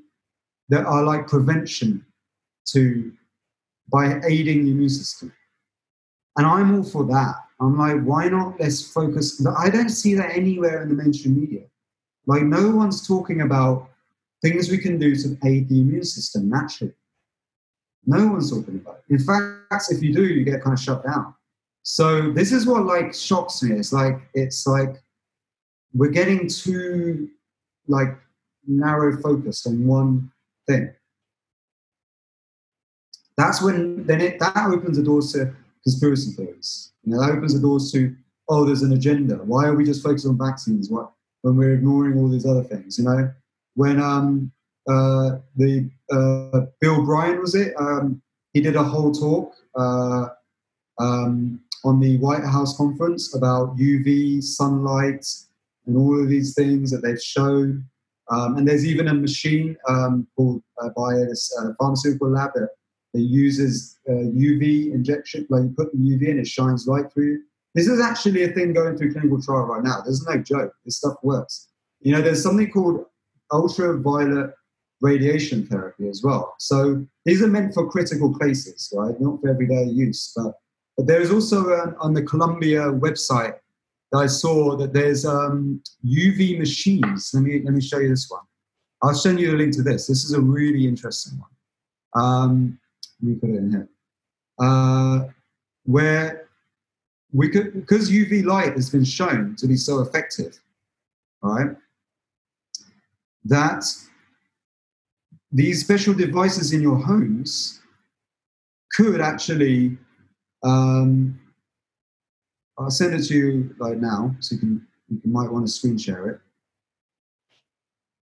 that are like prevention to by aiding the immune system. And I'm all for that. I'm like, why not let's focus? I don't see that anywhere in the mainstream media. Like, no one's talking about things we can do to aid the immune system naturally. No one's talking about it. In fact, if you do, you get kind of shut down. So this is what like shocks me. It's like it's like we're getting too like narrow focused on one thing. That's when then it that opens the doors to conspiracy theories. You know, that opens the doors to oh, there's an agenda. Why are we just focused on vaccines? What when we're ignoring all these other things? You know, when um uh the uh, Bill Bryan was it um he did a whole talk uh um on the White House conference about UV, sunlight, and all of these things that they've shown. Um, and there's even a machine um, called uh, by a uh, pharmaceutical lab that, that uses uh, UV injection, like you put the UV in, it shines light through This is actually a thing going through clinical trial right now. There's no joke. This stuff works. You know, there's something called ultraviolet radiation therapy as well. So these are meant for critical cases, right? Not for everyday use. But, but there's also a, on the Columbia website that I saw that there's um, UV machines. Let me let me show you this one. I'll send you a link to this. This is a really interesting one. Um, let me put it in here. Uh, where we could, because UV light has been shown to be so effective, right? That these special devices in your homes could actually um, I'll send it to you right now, so you can you might want to screen share it.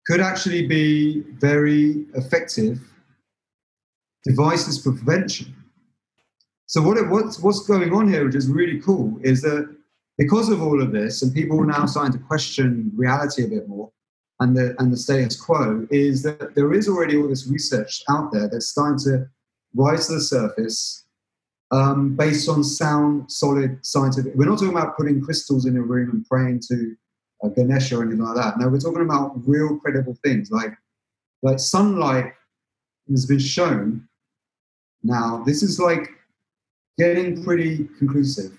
Could actually be very effective devices for prevention. So what it, what's what's going on here, which is really cool, is that because of all of this, and people are now starting to question reality a bit more, and the and the status quo, is that there is already all this research out there that's starting to rise to the surface um, based on sound, solid scientific. We're not talking about putting crystals in a room and praying to uh, Ganesha or anything like that. No, we're talking about real credible things like like sunlight has been shown. Now, this is like getting pretty conclusive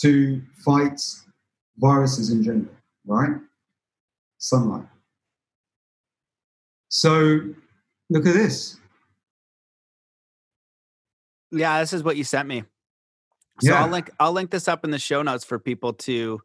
to fight viruses in general, right? Sunlight. So look at this. Yeah, this is what you sent me. So yeah. I'll link I'll link this up in the show notes for people to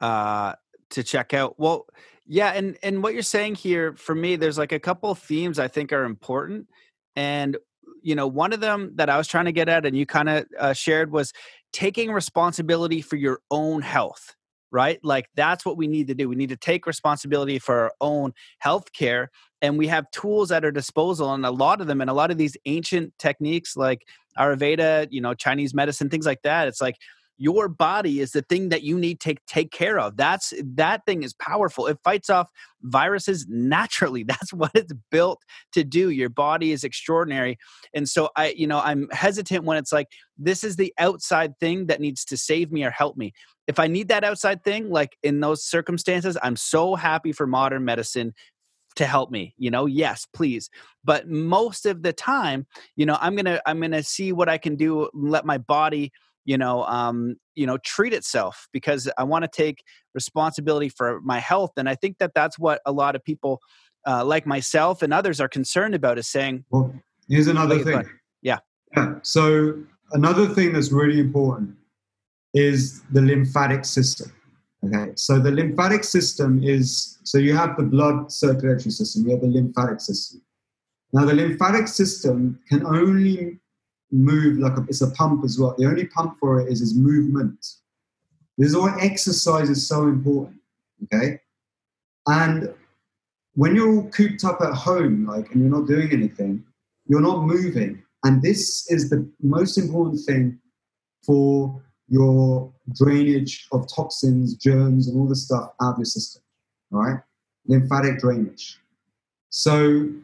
uh to check out. Well, yeah, and and what you're saying here for me there's like a couple themes I think are important and you know, one of them that I was trying to get at and you kind of uh, shared was taking responsibility for your own health right? Like that's what we need to do. We need to take responsibility for our own health care. And we have tools at our disposal, and a lot of them, and a lot of these ancient techniques like Ayurveda, you know, Chinese medicine, things like that. It's like your body is the thing that you need to take care of. That's that thing is powerful. It fights off viruses naturally. (laughs) That's what it's built to do. Your body is extraordinary. And so I, you know, I'm hesitant when it's like this is the outside thing that needs to save me or help me. If I need that outside thing, like in those circumstances, I'm so happy for modern medicine to help me you know? Yes please. But most of the time you know i'm gonna i'm gonna see what i can do let my body you know um you know treat itself because i want to take responsibility for my health and i think that that's what a lot of people uh, like myself and others are concerned about is saying well here's another thing. yeah. Yeah so another thing that's really important is the lymphatic system Okay, so the lymphatic system is so you have the blood circulatory system, you have the lymphatic system. Now, the lymphatic system can only move like a, it's a pump as well. The only pump for it is is movement. This is why exercise is so important. Okay, and when you're all cooped up at home, like, and you're not doing anything, you're not moving, and this is the most important thing for your drainage of toxins, germs, and all the stuff out of your system. Right, lymphatic drainage. So, you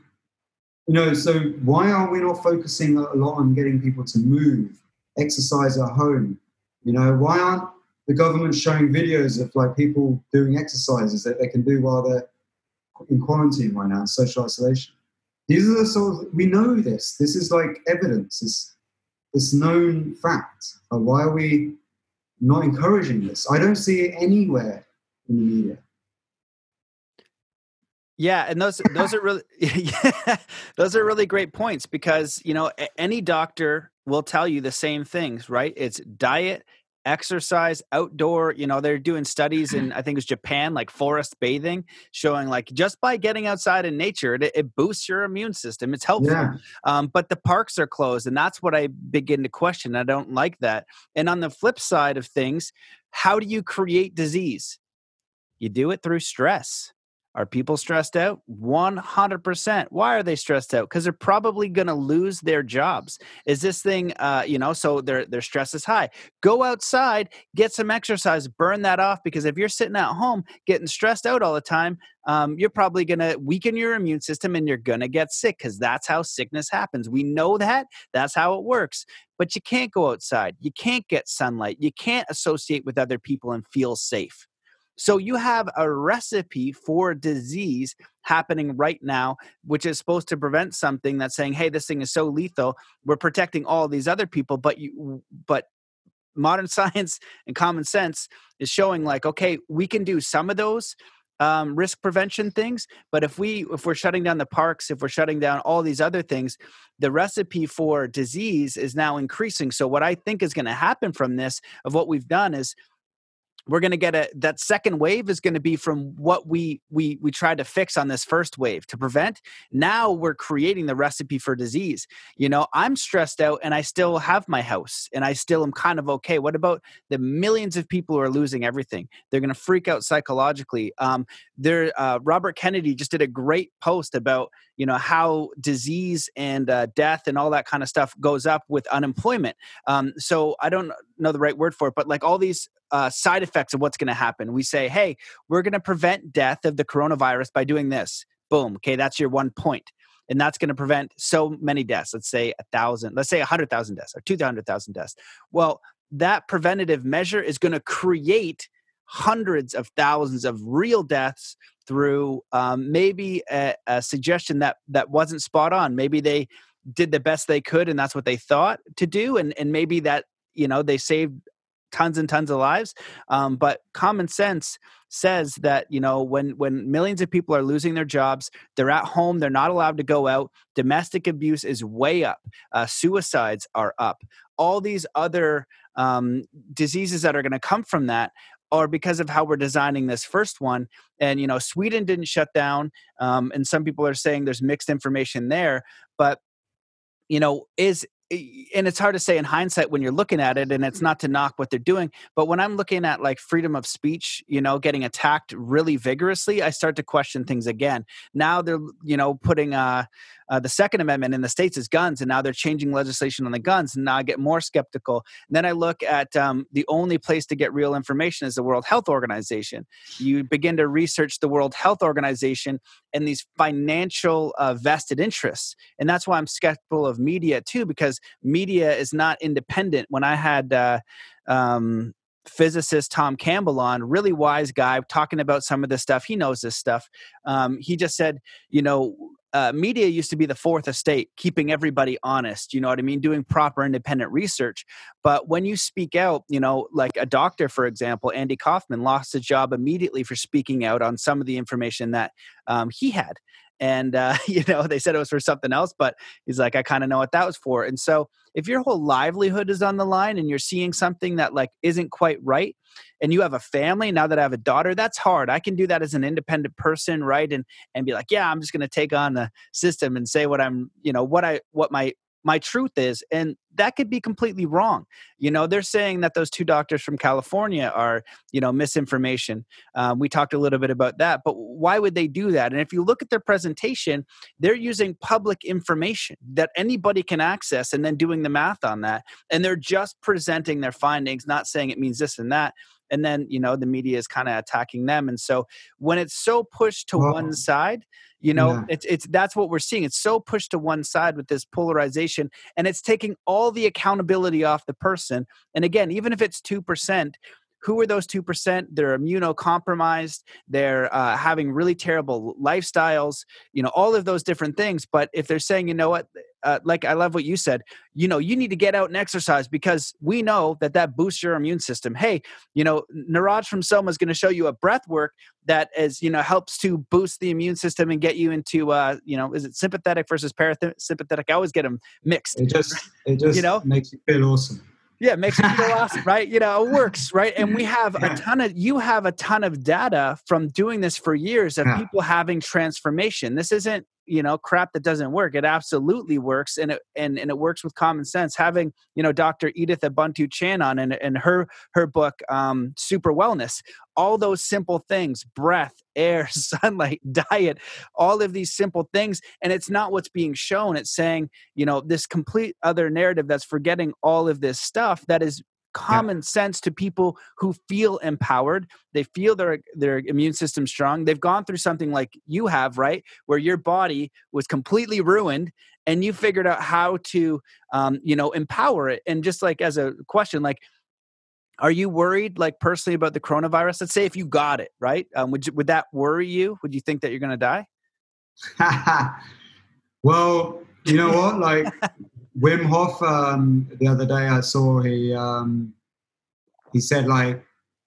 know, so why are we not focusing a lot on getting people to move, exercise at home? You know, why aren't the government showing videos of like people doing exercises that they can do while they're in quarantine right now, social isolation? These are the sort of, we know this. This is like evidence. It's, it's known fact. why are we not encouraging this? I don't see it anywhere in the media. Yeah, and those those are really (laughs) yeah, those are really great points because you know any doctor will tell you the same things, right? It's diet, exercise outdoor you know they're doing studies (laughs) in i think it's japan like forest bathing showing like just by getting outside in nature it, it boosts your immune system it's helpful. Yeah. um, but the parks are closed and that's what i begin to question i don't like that. And on the flip side of things how do you create disease? You do it through stress Are people stressed out? 100%. Why are they stressed out? Because they're probably going to lose their jobs. Is this thing, uh, you know, so their, their stress is high. Go outside, get some exercise, burn that off. Because if you're sitting at home getting stressed out all the time, um, you're probably going to weaken your immune system and you're going to get sick because that's how sickness happens. We know that. That's how it works. But you can't go outside. You can't get sunlight. You can't associate with other people and feel safe. So you have a recipe for disease happening right now, which is supposed to prevent something that's saying, "Hey, this thing is so lethal. We're protecting all these other people." But you, but modern (laughs) science and common sense is showing like, okay, we can do some of those um, risk prevention things, but if we if we're shutting down the parks, if we're shutting down all these other things, the recipe for disease is now increasing. So what I think is going to happen from this of what we've done is we're going to get a that second wave is going to be from what we we we tried to fix on this first wave to prevent. Now we're creating the recipe for disease. You know i'm stressed out and i still have my house and i still am kind of okay. What about the millions of people who are losing everything? They're going to freak out psychologically. Um there uh, robert kennedy just did a great post about you know how disease and uh, death and all that kind of stuff goes up with unemployment. Um, so i don't know the right word for it but like all these uh, side effects of what's going to happen. We say, hey, we're going to prevent death of the coronavirus by doing this. Boom. Okay, that's your one point. And that's going to prevent so many deaths. Let's say a thousand, let's say a hundred thousand deaths or two hundred thousand deaths. Well, that preventative measure is going to create hundreds of thousands of real deaths through um, maybe a, a suggestion that that wasn't spot on. Maybe they did the best they could and that's what they thought to do and and maybe that you know they saved tons and tons of lives um, but common sense says that you know when when millions of people are losing their jobs they're at home they're not allowed to go out domestic abuse is way up uh, suicides are up. All these other um, diseases that are going to come from that are because of how we're designing this first one and you know sweden didn't shut down um, and some people are saying there's mixed information there but you know is and it's hard to say in hindsight when you're looking at it and it's not to knock what they're doing but when i'm looking at like freedom of speech you know getting attacked really vigorously i start to question things again. Now they're you know putting uh, uh, the second amendment in the states is guns and now they're changing legislation on the guns and now i get more skeptical and then i look at um, the only place to get real information is the world health organization you begin to research the world health organization and these financial uh, vested interests and that's why i'm skeptical of media too because media is not independent. When I had uh, um, physicist Tom Campbell on, really wise guy, talking about some of this stuff. He knows this stuff. Um, he just said, you know, uh, media used to be the fourth estate, keeping everybody honest. You know what I mean? Doing proper independent research. But when you speak out, you know, like a doctor, for example, Andy Kaufman lost his job immediately for speaking out on some of the information that um, he had and uh, (laughs) you know they said it was for something else but he's like i kind of know what that was for. And so if your whole livelihood is on the line and you're seeing something that like isn't quite right and you have a family now that i have a daughter that's hard. I can do that as an independent person right and and be like yeah i'm just going to take on the system and say what i'm you know what i what my my truth is and that could be completely wrong. You know they're saying that those two doctors from california are you know misinformation. Um, we talked a little bit about that but why would they do that? And if you look at their presentation they're using public information that anybody can access and then doing the math on that and they're just presenting their findings not saying it means this and that and then you know the media is kind of attacking them and so when it's so pushed to one side you know yeah. it's it's that's what we're seeing it's so pushed to one side with this polarization and it's taking all the accountability off the person and again even if it's 2% who are those 2% they're immunocompromised. They're uh, having really terrible lifestyles you know all of those different things. But if they're saying you know what? Uh, like i love what you said you know you need to get out and exercise because we know that that boosts your immune system. Hey you know niraj from soma is going to show you a breath work that is you know helps to boost the immune system and get you into uh you know is it sympathetic versus parasympathetic i always get them mixed it just it (laughs) just you know? makes you feel awesome yeah, it makes you feel (laughs) awesome, right? You know, it works, right? And we have yeah. a ton of you have a ton of data from doing this for years of yeah. people having transformation. This isn't you know crap that doesn't work it absolutely works and it and, and it works with common sense. Having you know dr edith ubuntu chan on and, and her her book um, super wellness all those simple things breath (laughs) air sunlight diet all of these simple things and it's not what's being shown it's saying you know this complete other narrative that's forgetting all of this stuff that is common yeah. sense to people who feel empowered. They feel their their immune system strong. They've gone through something like you have right where your body was completely ruined and you figured out how to um, you know empower it. And just like as a question like are you worried like personally about the coronavirus? Let's say if you got it right? Um, would, you, would that worry you? Would you think that you're going to die? (laughs) Well you know what? Like Wim Hof, um, the other day I saw he um, he said like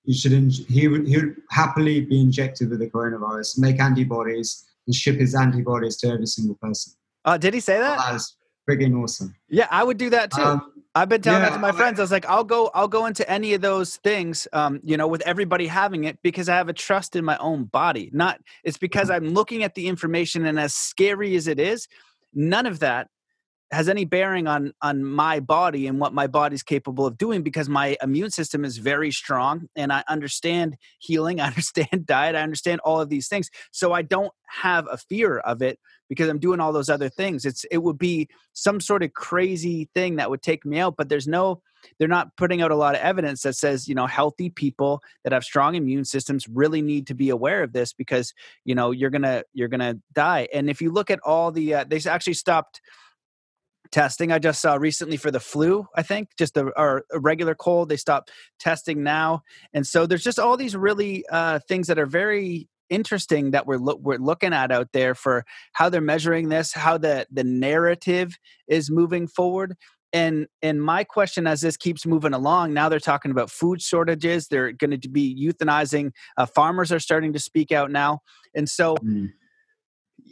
you should in- he would he would happily be injected with the coronavirus, make antibodies, and ship his antibodies to every single person. Oh, uh, did he say that? That's freaking awesome. Yeah, I would do that too. Um, I've been telling yeah, that to my friends. I was like, I'll go, I'll go into any of those things, um, you know, with everybody having it because I have a trust in my own body. Not, it's because I'm looking at the information, and as scary as it is, none of that has any bearing on on my body and what my body's capable of doing because my immune system is very strong and I understand healing, (laughs) I understand diet, I understand all of these things. So I don't have a fear of it because I'm doing all those other things. It's it would be some sort of crazy thing that would take me out, but there's no they're not putting out a lot of evidence that says, you know, healthy people that have strong immune systems really need to be aware of this because, you know, you're going to you're going to die. And if you look at all the uh, they actually stopped testing. I just saw recently for the flu, I think, just a, or a regular cold. They stopped testing now, and so there's just all these really uh, things that are very interesting that we're lo- we're looking at out there for how they're measuring this, how the the narrative is moving forward. And and my question as this keeps moving along, now they're talking about food shortages. They're going to be euthanizing. Uh, farmers are starting to speak out now, and so. Mm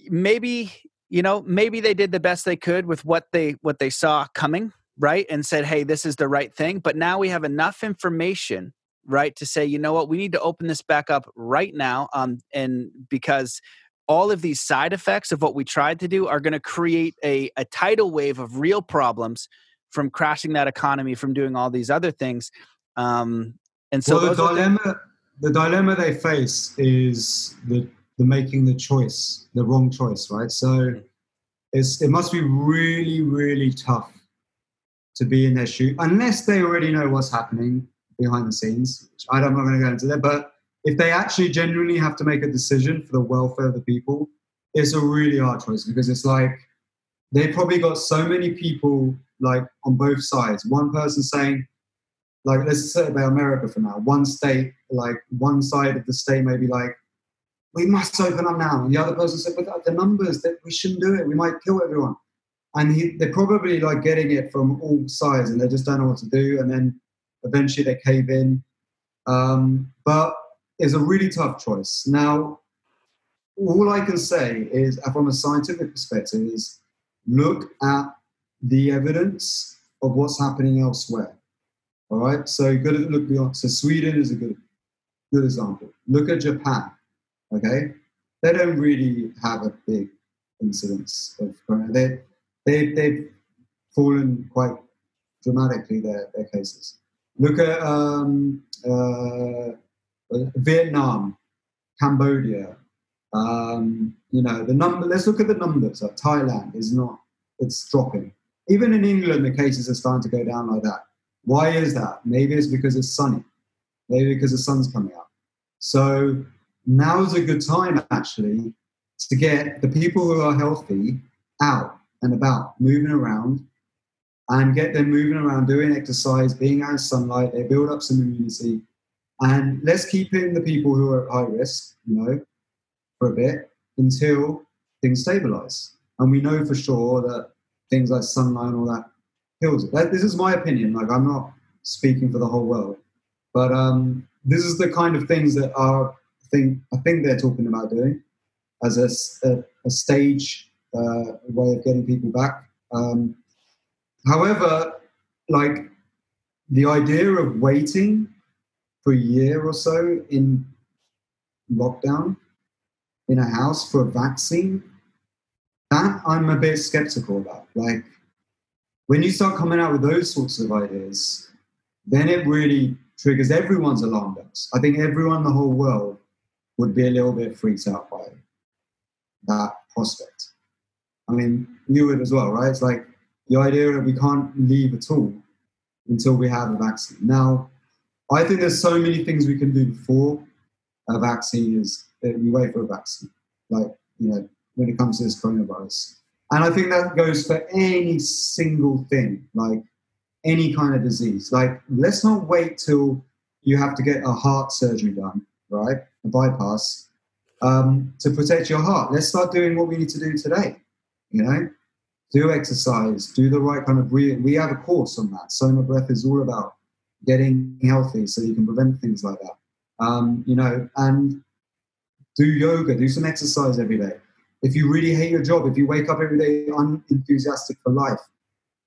maybe you know maybe they did the best they could with what they what they saw coming right and said hey this is the right thing but now we have enough information right to say you know what? We need to open this back up right now um and because all of these side effects of what we tried to do are going to create a, a tidal wave of real problems from crashing that economy from doing all these other things um and so well, the dilemma the dilemma they face is the the making the choice, the wrong choice, right? So it's it must be really, really tough to be in their shoe, unless they already know what's happening behind the scenes. I don't, I'm not going to go into that, but if they actually genuinely have to make a decision for the welfare of the people, it's a really hard choice because it's like they probably got so many people like on both sides. One person saying, like, let's say about America for now. One state, like one side of the state, maybe like we must open up now. And the other person said, but the numbers that we shouldn't do it. We might kill everyone. And he, they're probably like getting it from all sides and they just don't know what to do. And then eventually they cave in. Um, but it's a really tough choice. Now, all I can say is, uh, from a scientific perspective, is look at the evidence of what's happening elsewhere. All right, so you got to look beyond. So Sweden is a good, good example. Look at Japan. Okay, they don't really have a big incidence of corona. They they they've fallen quite dramatically their their cases. Look at um, uh, Vietnam, Cambodia. Um, you know the number. Let's look at the numbers. Like Thailand is not. It's dropping. Even in England, the cases are starting to go down like that. Why is that? Maybe it's because it's sunny. Maybe because the sun's coming up. So now is a good time actually to get the people who are healthy out and about, moving around, and get them moving around, doing exercise, being out in sunlight. They build up some immunity, and let's keep in the people who are at high risk, you know, for a bit until things stabilize. And we know for sure that things like sunlight and all that kills it. This is my opinion. Like I'm not speaking for the whole world, but um, this is the kind of things that are think I think they're talking about doing as a, a, a stage uh, way of getting people back. Um, however, like the idea of waiting for a year or so in lockdown in a house for a vaccine, that I'm a bit skeptical about. Like when you start coming out with those sorts of ideas, then it really triggers everyone's alarm bells. I think everyone in the whole world would be a little bit freaked out by that prospect. I mean, you would as well, right? It's like the idea that we can't leave at all until we have a vaccine. Now, I think there's so many things we can do before a vaccine is we wait for a vaccine. Like, you know, when it comes to this coronavirus. And I think that goes for any single thing, like any kind of disease. Like, let's not wait till you have to get a heart surgery done, right? A bypass um, to protect your heart. Let's start doing what we need to do today. You know, do exercise, do the right kind of breathing. We have a course on that. Soma Breath is all about getting healthy so you can prevent things like that. Um, you know, and do yoga, do some exercise every day. If you really hate your job, if you wake up every day unenthusiastic for life,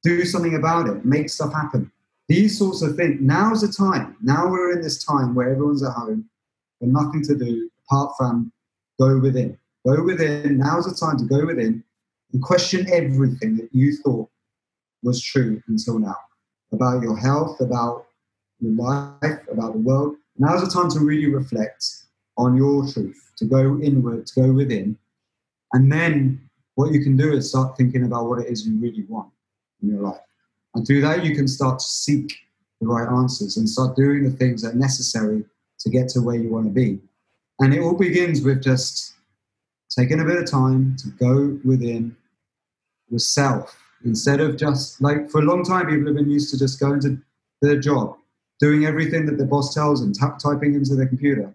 do something about it, make stuff happen. These sorts of things. Now's the time. Now we're in this time where everyone's at home, with nothing to do apart from go within. Go within. Now's the time to go within and question everything that you thought was true until now about your health, about your life, about the world. Now's the time to really reflect on your truth, to go inward, to go within. And then what you can do is start thinking about what it is you really want in your life. And through that, you can start to seek the right answers and start doing the things that are necessary to get to where you want to be. And it all begins with just taking a bit of time to go within yourself. Instead of just like for a long time people have been used to just going to their job doing everything that the boss tells them tap, typing into their computer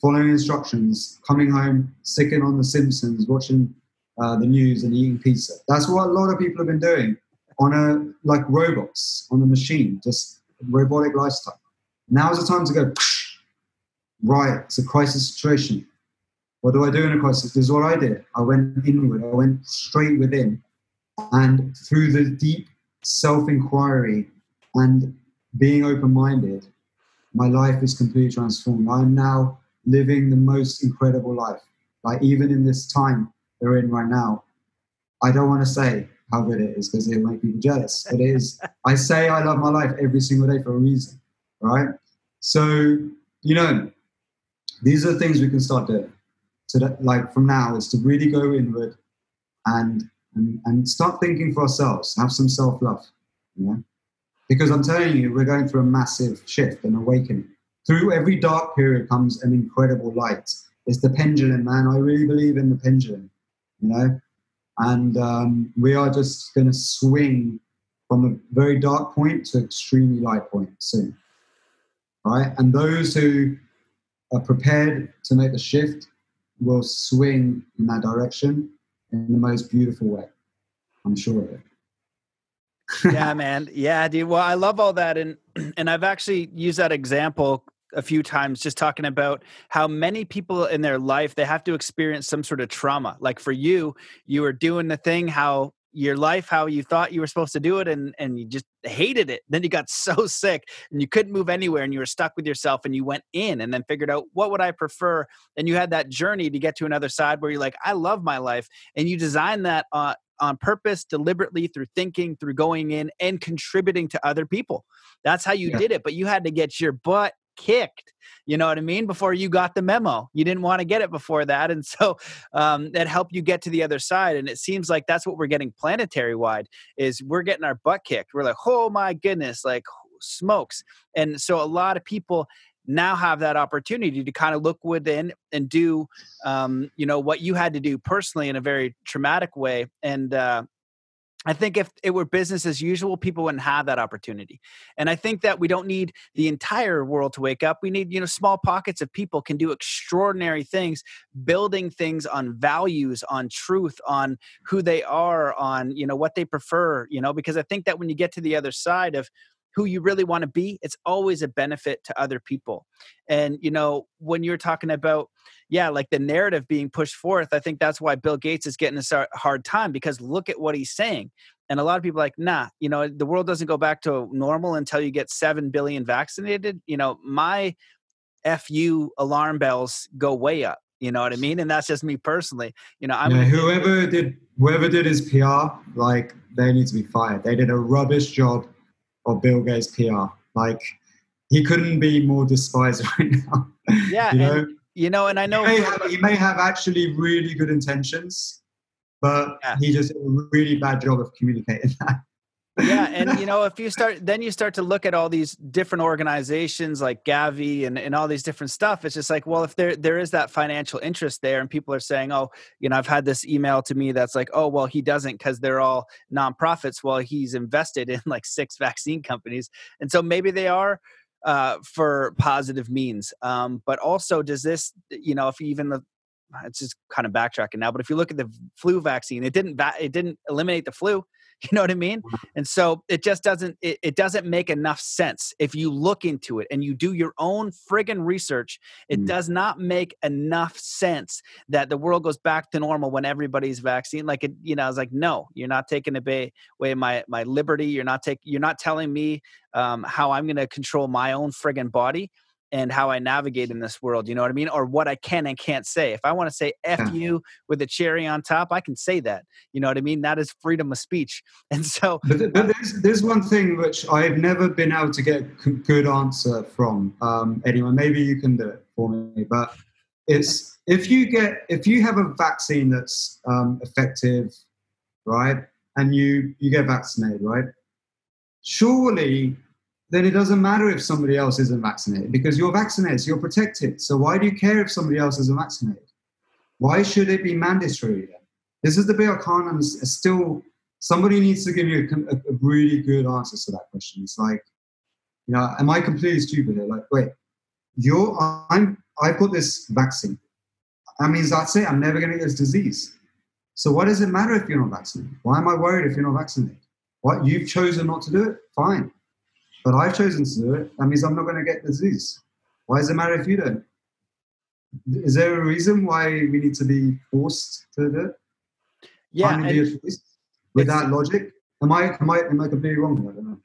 following instructions coming home sticking on the simpsons watching uh, the news and eating pizza. That's what a lot of people have been doing on a like robots on a machine just robotic lifestyle. Now is the time to go right it's a crisis situation what do i do in a crisis this is what i did i went inward i went straight within and through the deep self inquiry and being open minded, my life is completely transformed. I'm now living the most incredible life. Like, even in this time we're in right now, I don't want to say how good it is because it'll make people jealous. It is, (laughs) I say I love my life every single day for a reason, right? So, you know, these are the things we can start doing. So, that, like, from now is to really go inward and and, and start thinking for ourselves, have some self love. You know? Because I'm telling you, we're going through a massive shift and awakening. Through every dark period comes an incredible light. It's the pendulum, man. I really believe in the pendulum, you know? And um, we are just going to swing from a very dark point to extremely light point soon. Right? And those who are prepared to make the shift will swing in that direction in the most beautiful way. I'm sure of it. (laughs) yeah, man. Yeah, dude. Well, I love all that, and (clears throat) and I've actually used that example a few times, just talking about how many people in their life they have to experience some sort of trauma. Like for you, you were doing the thing how your life how you thought you were supposed to do it and and you just hated it. Then you got (laughs) so sick and you couldn't move anywhere and you were stuck with yourself and you went in and then figured out what would i prefer? And you had that journey to get to another side where you're like i love my life and you designed that uh, on purpose deliberately through thinking through going in and contributing to other people. That's how you yeah. did it but you had to get your butt kicked you know what i mean before you got the memo. You didn't want to get it before that and so (laughs) um, that helped you get to the other side and it seems like that's what we're getting planetary wide is we're getting our butt kicked. We're like oh my goodness like smokes? And so a lot of people now have that opportunity to kind of look within and do um, you know what you had to do personally in a very traumatic way and uh, I think if it were business as usual, people wouldn't have that opportunity. And I think that we don't need the entire world to wake up. We need, you know, small pockets of people can do extraordinary things, building things on values, on truth, on who they are, on, you know, what they prefer, you know, because I think that when you get to the other side of who you really want to be, it's always a benefit to other people. And, you know, when you're talking about, yeah, like the narrative being pushed forth, I think that's why Bill Gates is getting a hard time because look at what he's saying. And a lot of people like, nah, you know, the world doesn't go back to normal until you get 7 billion vaccinated. You know, my FU alarm bells go way up You know what I mean? And that's just me personally. You know, I'm yeah, whoever did whoever did his PR, like they need to be fired. They did a rubbish job of Bill Gates' PR. Like he couldn't be more despised (laughs) right now. Yeah, you know, and, you know, and I know he may, have, he may have actually really good intentions, but yeah. he just did a really bad job of communicating (laughs) that yeah (laughs) and you know if you start then you start to look at all these different organizations like gavi and, and all these different stuff it's just like well if there there is that financial interest there and people are saying oh you know i've had this email to me that's like oh well he doesn't because they're all nonprofits. Well he's invested in like six (laughs) vaccine companies. And so maybe they are uh, for positive means um, but also does this you know if even the it's just kind of backtracking now but if you look at the flu vaccine it didn't va- it didn't eliminate the flu (laughs) You know what I mean? Mm-hmm. And so it just doesn't it, it doesn't make enough sense if you look into it and you do your own friggin' research. It mm. does not make enough sense that the world goes back to normal when everybody's vaccine. Like it, you know, I was like, no, you're not taking away my my liberty. You're not taking. You're not telling me um, how I'm going to control my own friggin' body and how I navigate in this world. You know what I mean? Or what I can and can't say. If I want to say F yeah. you with a cherry on top, I can say that. You know what I mean? That is freedom of speech. (laughs) And so. But, but there's, there's one thing which I've never been able to get a good answer from um, anyone. Maybe you can do it for me. But it's if you get, if you have a vaccine that's um, effective, right? And you, you get vaccinated, right? Surely then it doesn't matter if somebody else isn't vaccinated because you're vaccinated, so you're protected. So why do you care if somebody else isn't vaccinated? Why should it be mandatory? This is the bit I can't understand. Still, somebody needs to give you a, a, really good answer to that question. It's like, you know, am I completely stupid here? Like, wait, you're, I'm, I've got this vaccine. That means that's it. I'm never going to get this disease. So what does it matter if you're not vaccinated? Why am I worried if you're not vaccinated? What you've chosen not to do it? Fine. But I've chosen to do it. That means I'm not going to get the disease. Why does it matter if you don't? Is there a reason why we need to be forced to do it? Yeah. with that logic, am I am I am I completely wrong? I don't know.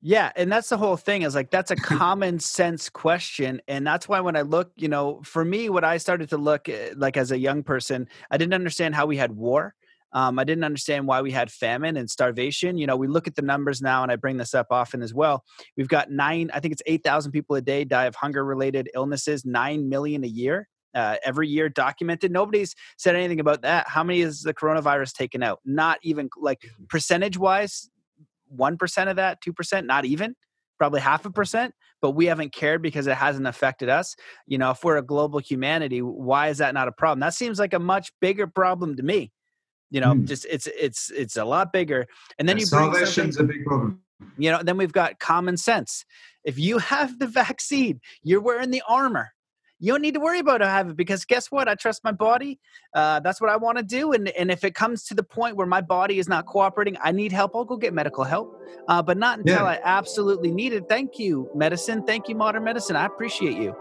Yeah, and that's the whole thing is like that's a (laughs) common sense question and that's why when I look, you know, for me what I started to look eh, like as a young person, I didn't understand how we had war. Um, I didn't understand why we had famine and starvation. You know, we look at the numbers now, and I bring this up often as well. We've got nine, I think it's 8,000 people a day die of hunger related illnesses, 9 million a year. Uh, every year documented. Nobody's said anything about that. How many is the coronavirus taken out? Not even like mm-hmm. percentage wise, 1% of that, 2%, not even probably half a percent, but we haven't cared because it hasn't affected us. You know, if we're a global humanity, why is that not a problem? That seems like a much bigger problem to me you know, mm. just it's it's it's a lot bigger. And then yeah, you salvation's a big problem. You know, then we've got common sense. If you have the vaccine, you're wearing the armor. You don't need to worry about having it because guess what? I trust my body. Uh, that's what I want to do. And and if it comes to the point where my body is not cooperating, I need help. I'll go get medical help, uh, but not until yeah. I absolutely need it. Thank you, medicine. Thank you, modern medicine. I appreciate you.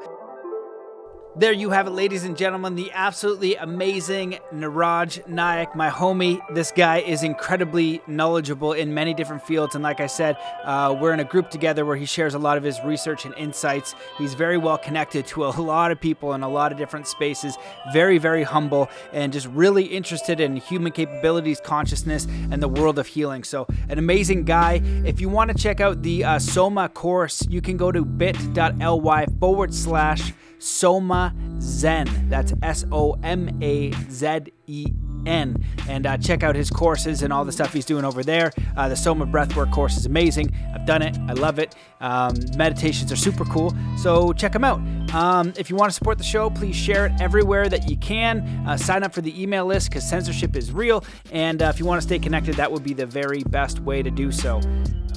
There you have it, ladies and gentlemen, the absolutely amazing Niraj Naik, my homie. This guy is incredibly knowledgeable in many different fields. And like I said, uh, we're in a group together where he shares a lot of his research and insights. He's very well connected to a lot of people in a lot of different spaces, very, very humble, and just really interested in human capabilities, consciousness, and the world of healing. So, an amazing guy. If you want to check out the uh, Soma course, you can go to bit.ly forward slash Soma Zen. That's S O M A Z E N. And uh, check out his courses and all the stuff he's doing over there. Uh, the Soma Breathwork course is amazing. I've done it, I love it. Um, meditations are super cool, so check them out. Um, if you want to support the show, please share it everywhere that you can. Uh, sign up for the email list because censorship is real. And uh, if you want to stay connected, that would be the very best way to do so.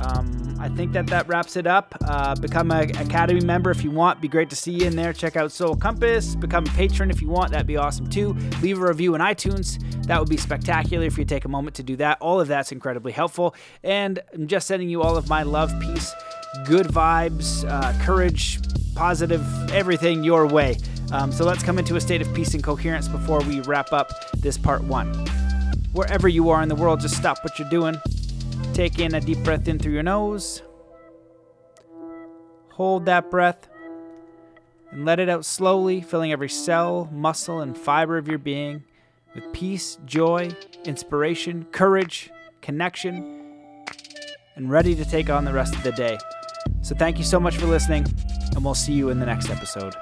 Um, I think that that wraps it up. Uh, become an Academy member if you want. Be great to see you in there. Check out Soul Compass. Become a patron if you want. That'd be awesome too. Leave a review in iTunes. That would be spectacular if you take a moment to do that. All of that's incredibly helpful. And I'm just sending you all of my love, peace, good vibes, uh, courage, positive, everything your way. Um, so let's come into a state of peace and coherence before we wrap up this part one. Wherever you are in the world, just stop what you're doing Take in a deep breath in through your nose. Hold that breath. and let it out slowly, filling every cell, muscle, and fiber of your being with peace, joy, inspiration, courage, connection, and ready to take on the rest of the day. So, thank you so much for listening, and we'll see you in the next episode.